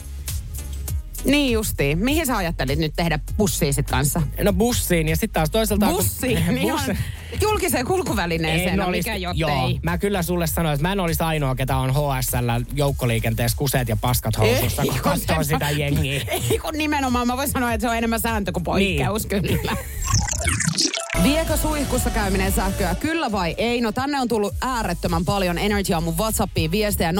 Niin justiin. Mihin sä ajattelit nyt tehdä bussia sit kanssa? No bussiin ja sitten taas toisaalta... kun- Bussiin? Niin ihan julkiseen kulkuvälineeseen, no, olis- mikä Joo, jottei. mä kyllä sulle sanoin, että mä en olisi ainoa, ketä on HSL joukkoliikenteessä kuseet ja paskat housussa, kun kun katsoo sitä jengiä. Ei kun nimenomaan, mä voin sanoa, että se on enemmän sääntö kuin poikkeus Niin. kyllä. Viekö suihkussa käyminen sähköä? Kyllä vai ei? No tänne on tullut äärettömän paljon Energy on mun Whatsappiin viestejä 050501719.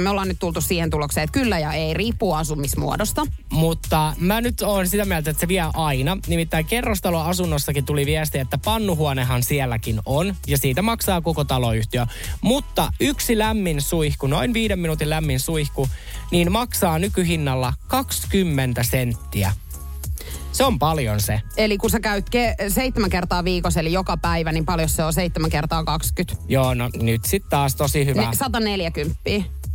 Me ollaan nyt tultu siihen tulokseen, että kyllä ja ei, riippuu asumismuodosta. Mutta mä nyt oon sitä mieltä, että se vie aina. Nimittäin kerrostaloasunnossakin tuli viesti, että pannuhuonehan sielläkin on. Ja siitä maksaa koko taloyhtiö. Mutta yksi lämmin suihku, noin viiden minuutin lämmin suihku, niin maksaa nykyhinnalla 20 senttiä. Se on paljon se. Eli kun sä käyt ke- seitsemän kertaa viikossa, eli joka päivä, niin paljon se on seitsemän kertaa 20? Joo, no nyt sitten taas tosi hyvä. Ne, 140.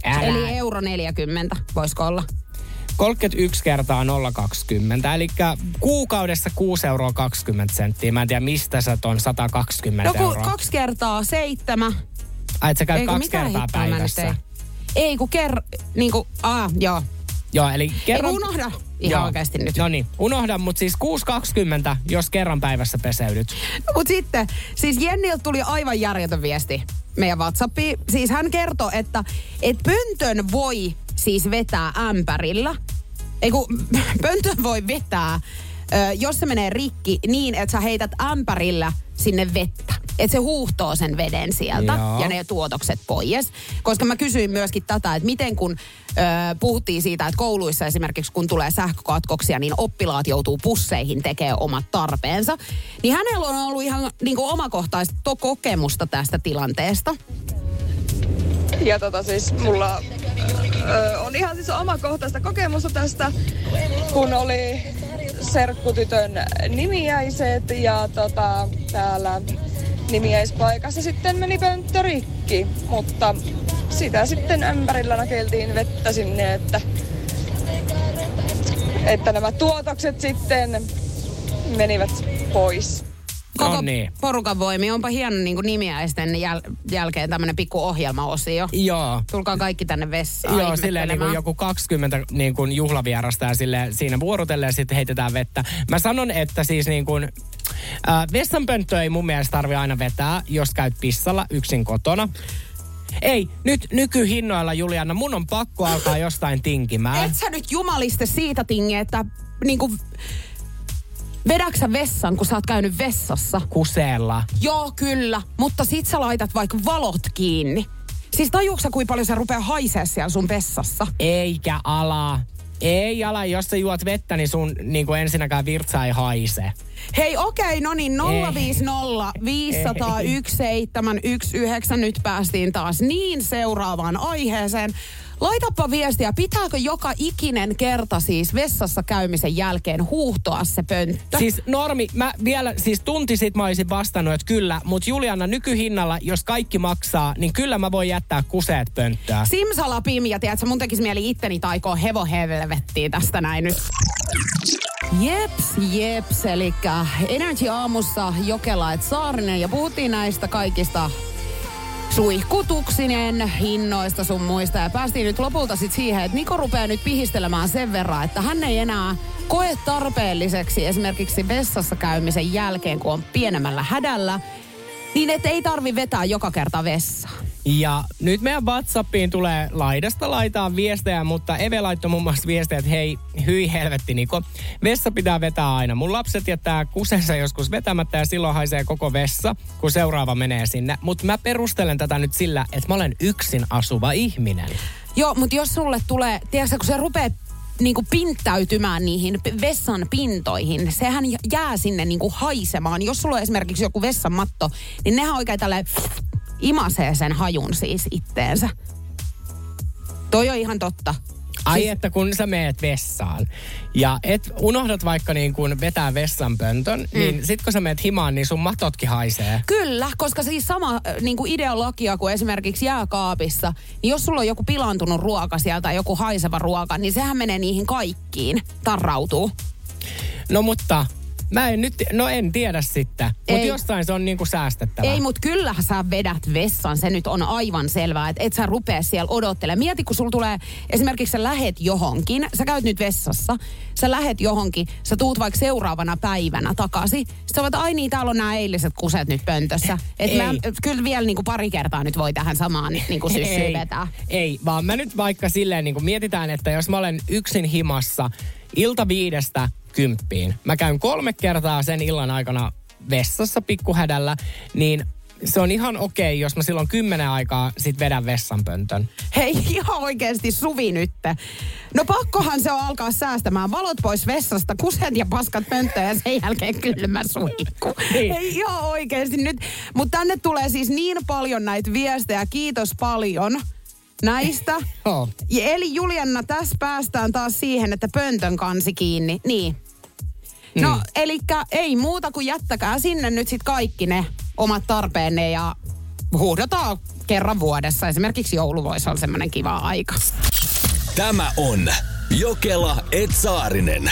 Älä. Eli euro 40, voisiko olla? 31 kertaa 0,20. Eli kuukaudessa 6 euroa 20 senttiä. Mä en tiedä, mistä sä ton 120 Joku euroa. kaksi kertaa seitsemän. Ai, että sä käyt Eikö kaksi kertaa päivässä. Ei, kun ker... Niin kuin, aa, joo. Joo, eli kerran... Ei unohda ihan oikeasti nyt. No niin, unohda, mutta siis 6,20, jos kerran päivässä peseydyt. Mut sitten, siis Jenniltä tuli aivan järjetön viesti meidän Whatsappiin. Siis hän kertoi, että et pöntön voi siis vetää ämpärillä. Ei kun pöntön voi vetää, ö, jos se menee rikki niin, että sä heität ämpärillä sinne vettä. Että se huuhtoo sen veden sieltä Joo. ja ne tuotokset pois. Koska mä kysyin myöskin tätä, että miten kun ö, puhuttiin siitä, että kouluissa esimerkiksi kun tulee sähkökatkoksia, niin oppilaat joutuu pusseihin tekemään omat tarpeensa. Niin hänellä on ollut ihan niin kuin omakohtaista to- kokemusta tästä tilanteesta. Ja tota siis mulla ö, on ihan siis omakohtaista kokemusta tästä, kun oli serkkutytön nimiäiset ja tota, täällä nimiäispaikassa sitten meni pönttö rikki, mutta sitä sitten ämpärillä nakeltiin vettä sinne, että, että nämä tuotokset sitten menivät pois. Koko No niin. porukan voimi. Onpa hieno niin kuin nimiäisten jäl- jälkeen tämmöinen pikku ohjelmaosio. Joo. Tulkaa kaikki tänne vessaan Joo, silleen niin kuin joku 20 niin kuin juhlavierasta ja silleen, siinä vuorotellen ja sitten heitetään vettä. Mä sanon, että siis niin kuin, äh, vessanpönttö ei mun mielestä tarvi aina vetää, jos käyt pissalla yksin kotona. Ei, nyt nykyhinnoilla Juliana, mun on pakko alkaa jostain tinkimään. Et sä nyt jumaliste siitä tingi, että niinku, vedäksä vessan, kun sä oot käynyt vessassa? Kuseella. Joo, kyllä, mutta sit sä laitat vaikka valot kiinni. Siis tajuuksä, kuinka paljon se rupeaa haisee siellä sun vessassa? Eikä ala. Ei ala, jos sä juot vettä, niin sun niin kuin ensinnäkään virtsa ei haise. Hei, okei, no niin, 050 501 719. Nyt päästiin taas niin seuraavaan aiheeseen. Laitapa viestiä, pitääkö joka ikinen kerta siis vessassa käymisen jälkeen huuhtoa se pönttö? Siis normi, mä vielä, siis tunti sit mä olisin vastannut, että kyllä, mutta Juliana nykyhinnalla, jos kaikki maksaa, niin kyllä mä voin jättää kuseet pönttöä. Simsalapim, ja tiedätkö, mun tekisi mieli itteni taikoo hevohevelvettiin tästä näin nyt. Jeps, jeps, eli Energy aamussa Jokela et Saarinen, ja puhuttiin näistä kaikista suihkutuksinen hinnoista sun muista. Ja päästiin nyt lopulta sitten siihen, että Niko rupeaa nyt pihistelemään sen verran, että hän ei enää koe tarpeelliseksi esimerkiksi vessassa käymisen jälkeen, kun on pienemmällä hädällä, niin että ei tarvi vetää joka kerta vessaan. Ja nyt meidän WhatsAppiin tulee laidasta laitaan viestejä, mutta Eve laittoi muun muassa viestejä, että hei, hyi helvetti Niko, vessa pitää vetää aina. Mun lapset jättää kusensa joskus vetämättä ja silloin haisee koko vessa, kun seuraava menee sinne. Mutta mä perustelen tätä nyt sillä, että mä olen yksin asuva ihminen. Joo, mutta jos sulle tulee, tiedätkö, kun se rupeaa niin kuin pinttäytymään niihin vessan pintoihin. Sehän jää sinne niin kuin haisemaan. Jos sulla on esimerkiksi joku vessanmatto, niin nehän oikein tälle imasee sen hajun siis itteensä. Toi on ihan totta. Ai siis... että kun sä meet vessaan ja et unohdat vaikka niin kun vetää vessanpöntön, mm. niin sit kun sä meet himaan, niin sun matotkin haisee. Kyllä, koska siis sama äh, niin kuin ideologia kuin esimerkiksi jääkaapissa, niin jos sulla on joku pilantunut ruoka sieltä tai joku haiseva ruoka, niin sehän menee niihin kaikkiin, tarrautuu. No mutta Mä en nyt, no en tiedä sitten. Mutta jostain se on niinku säästettävä. Ei, mutta kyllä sä vedät vessan. Se nyt on aivan selvää, että et sä rupea siellä odottelemaan. Mieti, kun sulla tulee, esimerkiksi sä lähet johonkin, sä käyt nyt vessassa, sä lähet johonkin, sä tuut vaikka seuraavana päivänä takaisin. Sä voit, ai niin, täällä on nämä eiliset kuset nyt pöntössä. Että mä kyllä vielä niinku pari kertaa nyt voi tähän samaan niinku syssyyn vetää. Ei, vaan mä nyt vaikka silleen niinku mietitään, että jos mä olen yksin himassa ilta viidestä kymppiin. Mä käyn kolme kertaa sen illan aikana vessassa pikkuhädällä, niin se on ihan okei, okay, jos mä silloin kymmenen aikaa sit vedän vessanpöntön. Hei, ihan oikeasti Suvi nyt. No pakkohan se on alkaa säästämään valot pois vessasta, kuset ja paskat pönttöön ja sen jälkeen kylmä suihku. Niin. Hei, ihan oikeasti nyt. Mutta tänne tulee siis niin paljon näitä viestejä. Kiitos paljon näistä. oh. Eli Julianna, tässä päästään taas siihen, että pöntön kansi kiinni. Niin. No, mm. eli ei muuta kuin jättäkää sinne nyt sitten kaikki ne omat tarpeenne ja huudotaan kerran vuodessa. Esimerkiksi joulu voisi olla semmoinen kiva aika. Tämä on Jokela Etsaarinen.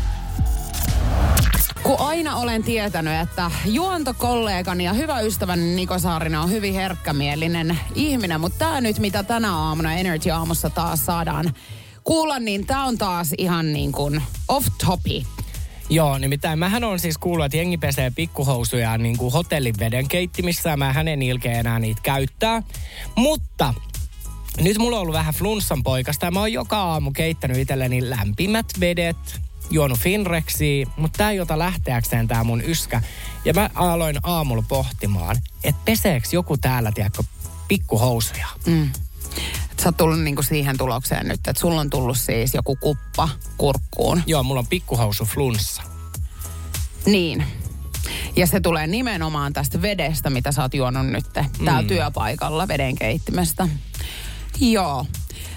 Kun aina olen tietänyt, että juontokollegani ja hyvä ystäväni Niko Saarinen on hyvin herkkämielinen ihminen, mutta tämä nyt, mitä tänä aamuna Energy Aamussa taas saadaan kuulla, niin tämä on taas ihan niin kuin off topic. Joo, nimittäin mähän on siis kuullut, että jengi pesee pikkuhousuja niin kuin hotellin veden keittimissä ja mä hänen ilkeä enää niitä käyttää. Mutta nyt mulla on ollut vähän flunssan poikasta ja mä oon joka aamu keittänyt itselleni lämpimät vedet, juonut Finrexia, mutta tää ei ota lähteäkseen tää mun yskä. Ja mä aloin aamulla pohtimaan, että peseeks joku täällä, tiedätkö, pikkuhousuja. Mm. Sä oot tullut niinku siihen tulokseen nyt, että sulla on tullut siis joku kuppa kurkkuun. Joo, mulla on pikkuhousu flunssa. Niin. Ja se tulee nimenomaan tästä vedestä, mitä sä oot juonut nyt täällä mm. työpaikalla veden keittimestä. Joo.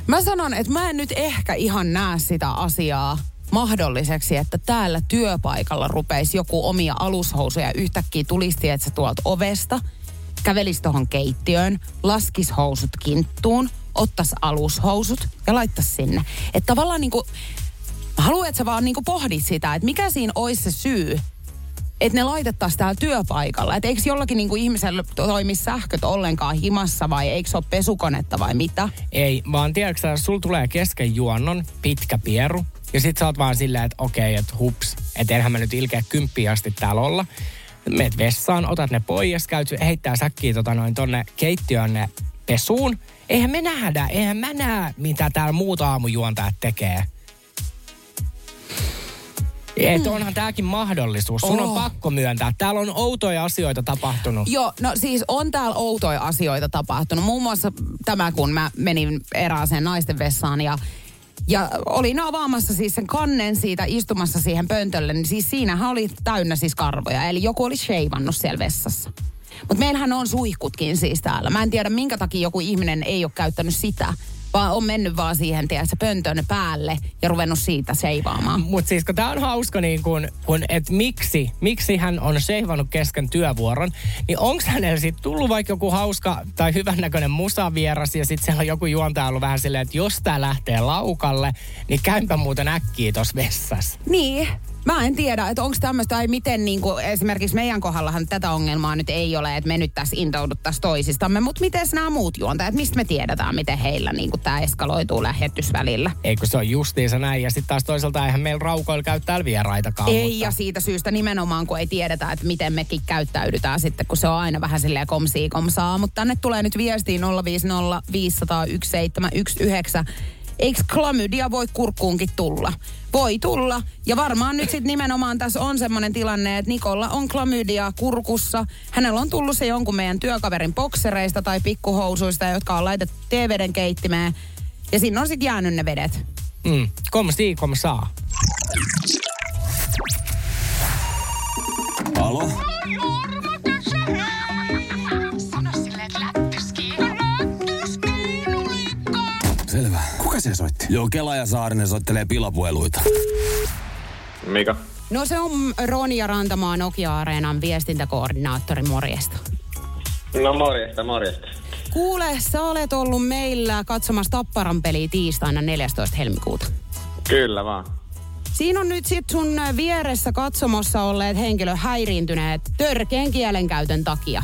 Mä sanon, että mä en nyt ehkä ihan näe sitä asiaa mahdolliseksi, että täällä työpaikalla rupeisi joku omia alushousuja yhtäkkiä tulisi, että se tuolta ovesta, kävelisi tuohon keittiöön, laskis housut kinttuun, ottas alushousut ja laittaisi sinne. Että tavallaan niinku, haluan, että sä vaan niinku pohdit sitä, että mikä siinä olisi se syy, että ne laitettaisiin täällä työpaikalla. Että eikö jollakin niinku ihmisellä toimi sähköt ollenkaan himassa vai eikö se ole pesukonetta vai mitä? Ei, vaan tiedätkö sä, sulla tulee kesken juonnon pitkä pieru. Ja sit sä oot vaan silleen, että okei, että hups, että enhän mä nyt ilkeä kymppiä asti täällä olla. Meet vessaan, otat ne pois, käyt heittää säkkiä tota noin tonne keittiöön ne pesuun. Eihän me nähdä, eihän mä näe, mitä täällä muut aamujuontajat tekee. Et onhan tääkin mahdollisuus. Sun on Oh. pakko myöntää. Täällä on outoja asioita tapahtunut. Joo, no siis on täällä outoja asioita tapahtunut. Muun muassa tämä, kun mä menin erääseen naisten vessaan ja ja olin avaamassa siis sen kannen siitä istumassa siihen pöntölle, niin siis siinähän oli täynnä siis karvoja. Eli joku oli sheivannut siellä vessassa. Mutta meillähän on suihkutkin siis täällä. Mä en tiedä, minkä takia joku ihminen ei ole käyttänyt sitä, vaan on mennyt vaan siihen, tiedätkö, pöntön päälle ja ruvennut siitä seivaamaan. Mutta siis kun tää on hauska niin kun, kun että miksi, miksi hän on seivannut kesken työvuoron, niin onko hänellä sitten tullut vaikka joku hauska tai hyvännäköinen musavieras ja sitten siellä on joku juontaja ollut vähän silleen, että jos tää lähtee laukalle, niin käympä muuten äkkiä tuossa vessassa. Niin. Mä en tiedä, että onko tämmöistä, tai miten niin kuin, esimerkiksi meidän kohdallahan tätä ongelmaa nyt ei ole, että me nyt tässä intouduttaisiin toisistamme, mutta miten nämä muut juontajat, mistä me tiedetään, miten heillä niin kuin, tämä eskaloituu lähetysvälillä? Eikö se on justiinsa näin? Ja sitten taas toisaalta eihän meillä raukoilla käy täällä vieraitakaan. Ei, mutta- ja siitä syystä nimenomaan, kun ei tiedetä, että miten mekin käyttäydytään sitten, kun se on aina vähän silleen komsii komsaa. Mutta tänne tulee nyt viestiin 050 500 1719. Eikö klamydia voi kurkkuunkin tulla? Voi tulla. Ja varmaan nyt sitten nimenomaan tässä on semmoinen tilanne, että Nikolla on klamydia kurkussa. Hänellä on tullut se jonkun meidän työkaverin boksereista tai pikkuhousuista, jotka on laitettu teeveden keittimeen. Ja sinne on sitten jäänyt ne vedet. Mm, kom si, kom saa. Alo? Se soitti? Joo, Kela ja Saarinen soittelee pilapueluita. Mika. No se on Ronja Rantamaa Nokia-areenan viestintäkoordinaattori, morjesta. No morjesta, morjesta. Kuule, sä olet ollut meillä katsomassa Tapparan peliä tiistaina 14. helmikuuta. Kyllä vaan. Siinä on nyt sit sun vieressä katsomossa olleet henkilö häiriintyneet törkeän kielenkäytön takia.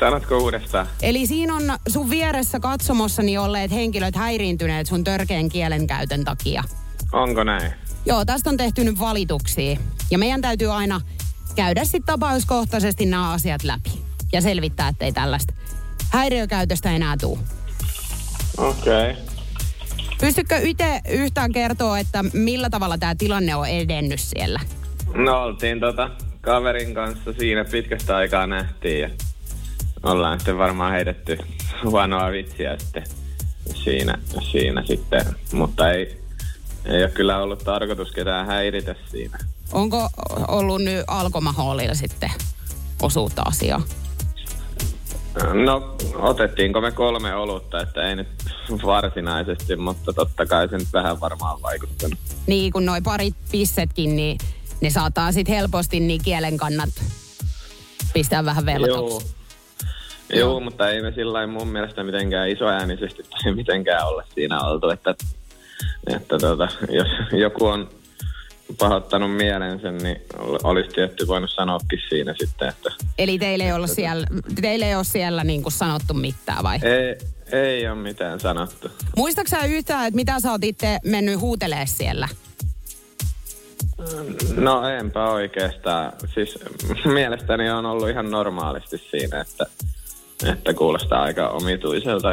Sanotko uudestaan? Eli siinä on sun vieressä katsomossani olleet henkilöt häiriintyneet sun törkeän kielenkäytön takia. Onko näin? Joo, tästä on tehty nyt valituksia. Ja meidän täytyy aina käydä sitten tapauskohtaisesti nämä asiat läpi. Ja selvittää, ettei tällaista häiriökäytöstä enää tule. Okei. Okay. Pystytkö itse yhtään kertoa, että millä tavalla tämä tilanne on edennyt siellä? No oltiin tota kaverin kanssa siinä pitkästä aikaa nähtiin ja ollaan sitten varmaan heitetty huonoa vitsiä sitten siinä, siinä sitten. Mutta ei, ei ole kyllä ollut tarkoitus ketään häiritä siinä. Onko ollut nyt alkomahoolilla sitten osuutta asiaa? No, otettiinko me kolme olutta, että ei nyt varsinaisesti, mutta totta kai se nyt vähän varmaan vaikuttanut. Niin, kun noi parit pissetkin, niin ne saattaa sitten helposti niin kielen kannat pistää vähän veltoksi. Joo. Joo, mutta ei me sillä mun mielestä mitenkään isoäänisesti tai mitenkään olla siinä oltu, että, että tota, jos joku on pahoittanut mielensä, niin ol- olisi tietty voinut sanoakin siinä sitten, että Eli teille ei ole siellä, teille ei ole siellä niin kuin sanottu mitään vai? ei, ei ole mitään sanottu. Muistatko sä yhtään, että mitä sä oot itse mennyt huutelee siellä? No enpä oikeastaan. Siis mielestäni on ollut ihan normaalisti siinä, että, että kuulostaa aika omituiselta.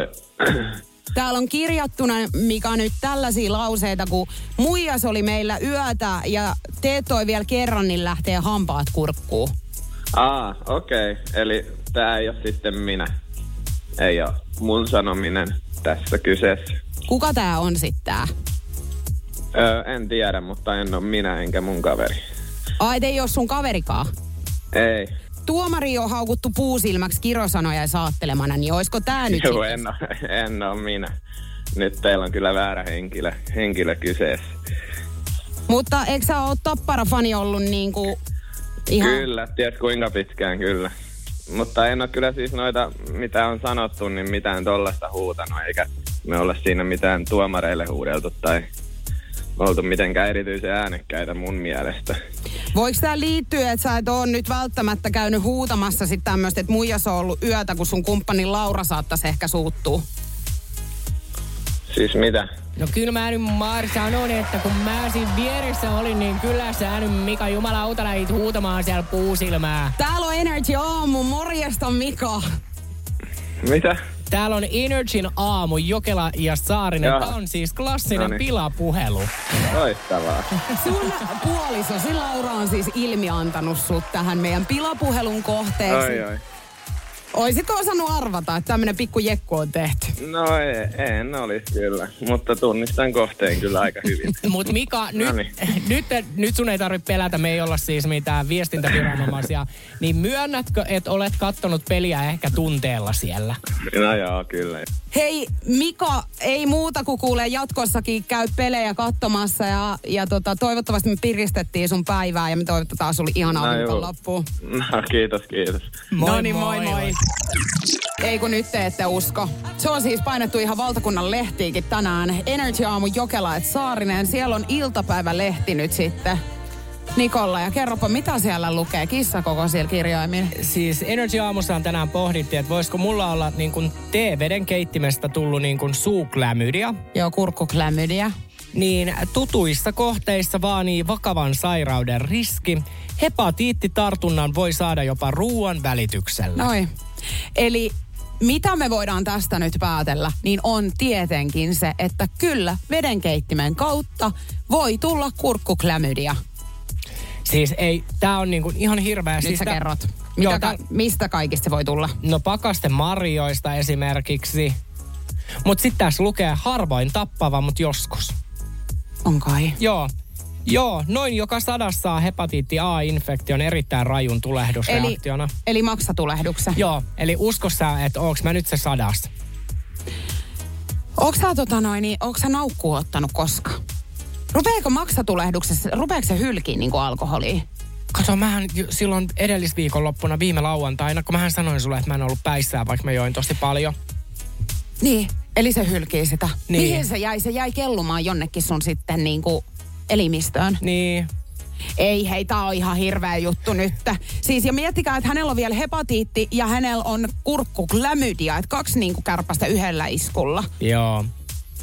Täällä on kirjattuna, Mika, nyt tällaisia lauseita, kun muijas oli meillä yötä ja teet toi vielä kerran, niin lähtee hampaat kurkkuun. Aa, okei. Okay. Eli tämä ei ole sitten minä. Ei ole mun sanominen tässä kyseessä. Kuka tää on sitten tää? Öö, en tiedä, mutta en ole minä enkä mun kaveri. Ai, ei ole sun kaverikaan. Ei. Tuomari on haukuttu puusilmäksi kirosanoja ja saattelemana, niin oisko tää nyt Joo, en ole, en ole minä. Nyt teillä on kyllä väärä henkilö, henkilö kyseessä. Mutta eikö sä oo Tappara-fani ollut niinku ihan... Kyllä, ties kuinka pitkään kyllä. Mutta en ole kyllä siis noita, mitä on sanottu, niin mitään tollasta huutanut, eikä me olla siinä mitään tuomareille huudeltu tai oltu mitenkään erityisen äänekkäitä mun mielestä. Voiko tämä liittyä, että sä et ole nyt välttämättä käynyt huutamassa sitten tämmöistä, että muijas on ollut yötä, kun sun kumppani Laura saattaisi ehkä suuttua? Siis mitä? No kyllä mä nyt Mar sanon, että kun mä siinä vieressä olin, niin kyllä sä nyt Mika jumalauta lähit huutamaan siellä puusilmää. Täällä on Energy Aamu, morjesta Mika. Mitä? Täällä on Energyn aamu, Jokela ja Saarinen. Joo. Tämä on siis klassinen Noniin. pilapuhelu. Loistavaa. Sun puolisosi Laura on siis ilmiantanut sut tähän meidän pilapuhelun kohteeksi. Oi, oi. Oisitko osannut arvata, että tämmönen pikku jekku on tehty? No ei, en olisi kyllä, mutta tunnistan kohteen kyllä aika hyvin. Mutta Mika, nyt, Noniin. nyt, nyt sun ei tarvitse pelätä, me ei olla siis mitään viestintäviranomaisia. Niin myönnätkö, että olet kattonut peliä ehkä tunteella siellä? No joo, kyllä. Hei Mika, ei muuta kuin kuulee jatkossakin käy pelejä katsomassa ja, ja tota, toivottavasti me piristettiin sun päivää ja me toivotetaan sulle ihanaa No no, loppuun. No kiitos, kiitos. no niin, moi moi. Ei kun nyt te ette usko. Se on siis painettu ihan valtakunnan lehtiikin tänään. Energy Aamu Jokela et Saarinen. Siellä on iltapäivälehti nyt sitten. Nikolla, ja kerropa, mitä siellä lukee? Kissa koko siellä kirjaimin. Siis Energy Aamussa on tänään pohdittiin, että voisiko mulla olla niin kuin teeveden keittimestä tullut niin kuin suuklämydia. Joo, kurkkuklämydia. Niin tutuissa kohteissa vaanii vakavan sairauden riski. Hepatiittitartunnan voi saada jopa ruoan välityksellä. Noin. Eli mitä me voidaan tästä nyt päätellä, niin on tietenkin se, että kyllä vedenkeittimen kautta voi tulla kurkkuklämydia. Siis ei, tää on niinku ihan hirveä. Nyt siis sä tää- kerrot. Joo, Mitä tää- ka- mistä kaikista se voi tulla? No pakaste marjoista esimerkiksi. Mutta sitten tässä lukee harvoin tappava, mutta joskus. On kai. Joo. Joo, noin joka sadassa saa hepatiitti A-infektion erittäin rajun Eli, tulehdusreaktiona. eli maksatulehduksen. Joo, eli usko sä, että onks mä nyt se sadas? Onko sä, tota noin, niin, onko sä naukkuu ottanut koskaan? Rupeeko maksatulehduksessa, rupeeko se hylkiin niin alkoholia? Kato, mähän silloin edellisviikon loppuna viime lauantaina, kun mähän sanoin sulle, että mä en ollut päissään, vaikka mä join tosi paljon. Niin, eli se hylkii sitä. Niin. Mihin se jäi? Se jäi kellumaan jonnekin sun sitten niin kuin elimistöön. Niin, Ei, hei, tää on ihan hirveä juttu nyt. Siis ja miettikää, että hänellä on vielä hepatiitti ja hänellä on kurkkuklamydia, että kaksi niinku kärpästä yhdellä iskulla. joo.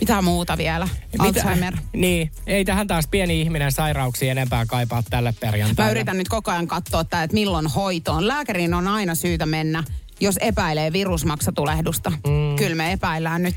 Mitä muuta vielä? Alzheimer. Niin, ei tähän taas pieni ihminen sairauksia enempää kaipaa tälle perjantaina. Mä yritän nyt koko ajan katsoa, tää, että milloin hoitoon. Lääkäriin on aina syytä mennä, jos epäilee virusmaksatulehdusta. Mm. Kyllä me epäillään nyt.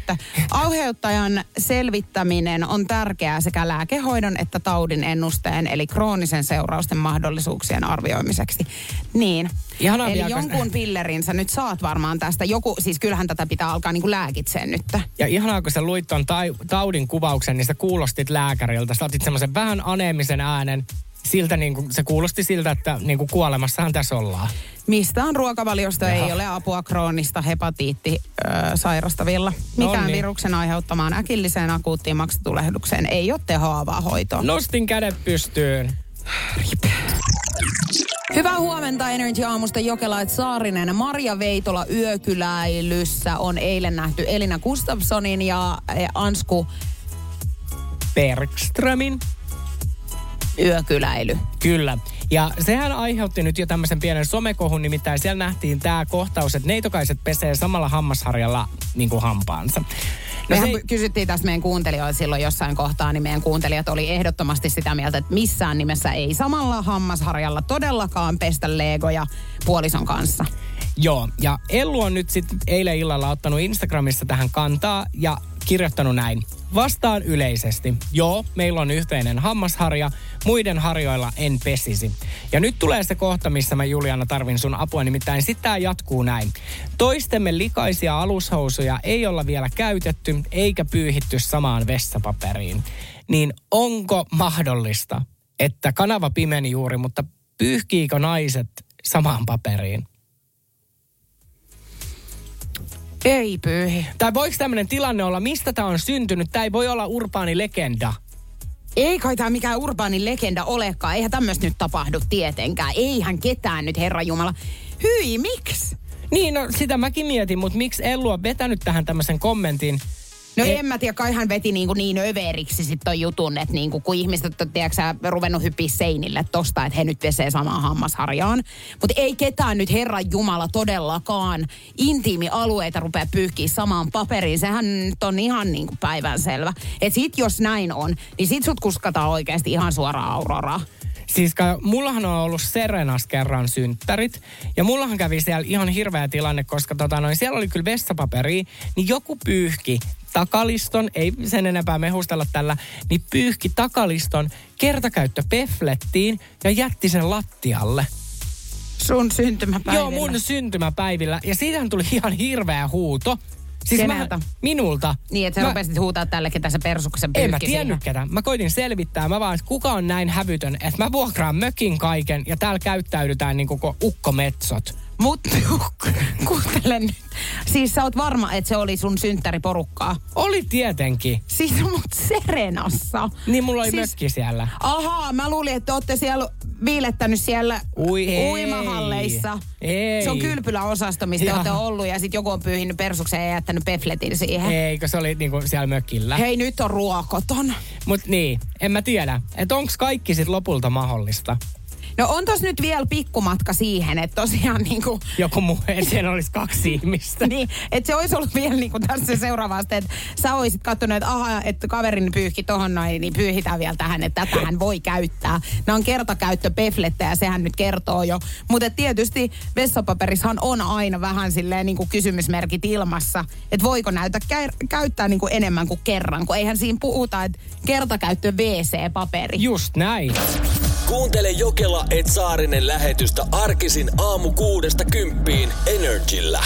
Aiheuttajan selvittäminen on tärkeää sekä lääkehoidon että taudin ennusteen, eli kroonisen seurausten mahdollisuuksien arvioimiseksi. Niin. Ihanaa eli jonkun pillerin sä nyt saat varmaan tästä. Joku, siis kyllähän tätä pitää alkaa niinku lääkitseen nyt. Ja ihanaa, kun sä luit ton tai, taudin kuvauksen, niin sä kuulostit lääkäriltä. Sä otit semmoisen vähän aneemisen äänen. Siltä niin kuin, se kuulosti siltä, että niin kuin kuolemassahan tässä ollaan. Mistään ruokavaliosta ei Jaha. ole apua kroonista hepatiitti ö, sairastavilla. Mikään Noniin. viruksen aiheuttamaan äkilliseen akuuttiin maksatulehdukseen ei ole tehoavaa hoitoa. Nostin kädet pystyyn. Hyvää huomenta Energy Aamusta Jokelait Saarinen. Maria Veitola yökyläilyssä on eilen nähty Elina Gustafssonin ja eh, Ansku Bergströmin. yökyläily. Kyllä. Ja sehän aiheutti nyt jo tämmöisen pienen somekohun, nimittäin siellä nähtiin tämä kohtaus, että neitokaiset pesee samalla hammasharjalla niin kuin hampaansa. No Mehän se, kysyttiin tästä meidän kuuntelijoilta silloin jossain kohtaa, niin meidän kuuntelijat oli ehdottomasti sitä mieltä, että missään nimessä ei samalla hammasharjalla todellakaan pestä legoja puolison kanssa. Joo, ja Ellu on nyt sitten eilen illalla ottanut Instagramissa tähän kantaa ja kirjoittanut näin. Vastaan yleisesti. Joo, meillä on yhteinen hammasharja, muiden harjoilla en pesisi. Ja nyt tulee se kohta, missä mä Juliana tarvin sun apua, nimittäin tää jatkuu näin. Toistemme likaisia alushousuja ei olla vielä käytetty eikä pyyhitty samaan vessapaperiin. Niin onko mahdollista, että kanava pimeni juuri, mutta pyyhkiikö naiset samaan paperiin? Ei pyyhi. Tai voiko tämmöinen tilanne olla, mistä tämä on syntynyt? Tämä ei voi olla urbaani legenda. Ei kai tämä mikään urbaani legenda olekaan. Eihän tämmöistä nyt tapahdu tietenkään. Eihän ketään nyt, Herra Jumala. Hyi, miksi? Niin, no sitä mäkin mietin, mutta miksi Ellu on vetänyt tähän tämmöisen kommentin? No e- en mä tiedä, kai hän veti niin, kuin niin överiksi sit ton jutun, että niin kuin, kun ihmiset on, tiedätkö, ruvennut hyppiä seinille tosta, että he nyt pesee samaan hammasharjaan. Mutta ei ketään nyt Herran Jumala todellakaan intiimialueita rupea pyyhkiä samaan paperiin. Sehän nyt on ihan niin kuin päivänselvä. Että sit jos näin on, niin sit sut kuskataan oikeasti ihan suoraan Auroraa. Siis mullahan on ollut Serenas kerran synttärit. Ja mullahan kävi siellä ihan hirveä tilanne, koska tota noin, siellä oli kyllä vessapaperi, niin joku pyyhki takaliston, ei sen enempää mehustella tällä, niin pyyhki takaliston kertakäyttöpeflettiin ja jätti sen lattialle. Sun syntymäpäivillä? Joo, mun syntymäpäivillä. Ja siitähän tuli ihan hirveä huuto. Siis Keneltä? Mä, minulta. Niin, että sä mä, rupesit huutaa tälle, ketä se persuksen En mä tiennyt ketä. Mä koitin selvittää. Mä vaan, että kuka on näin hävytön, että mä vuokraan mökin kaiken ja täällä käyttäydytään niin koko ukkometsot. Mutta kuuntele nyt. Siis sä oot varma, että se oli sun synttäriporukkaa? Oli tietenkin. Siis mut Serenassa. Niin mulla oli siis, mökki siellä. Ahaa, mä luulin, että ootte siellä viilettänyt siellä Ui, uimahalleissa. Ei. Se on kylpyläosasto, mistä olette ollut ja sitten joku on pyyhinyt persuksen ja jättänyt pefletin siihen. Eikö se oli niinku siellä mökillä? Hei, nyt on ruokoton. Mut niin, en mä tiedä, että onks kaikki sit lopulta mahdollista. No on tos nyt vielä pikkumatka siihen, että tosiaan niin kuin... Joku muu, siellä olisi kaksi ihmistä. niin, että se olisi ollut vielä niin kuin tässä seuraava että sä olisit katsonut, että aha, että kaverin pyyhki tohon noin, niin pyyhitään vielä tähän, että tätä hän voi käyttää. Nämä on kertakäyttö peflettä ja sehän nyt kertoo jo. Mutta tietysti vessapaperissahan on aina vähän silleen niin kuin kysymysmerkit ilmassa, että voiko näytä kä- käyttää niin kuin enemmän kuin kerran, kun eihän siinä puhuta, että kertakäyttö WC-paperi. Just näin. Kuuntele Jokela et Saarinen lähetystä arkisin aamu kuudesta kymppiin Energillä.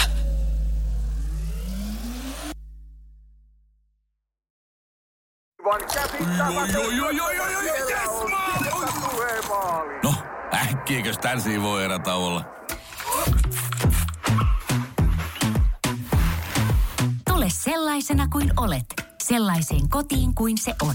No, äkkiäkös tän voi erä olla? Tule sellaisena kuin olet, sellaiseen kotiin kuin se on.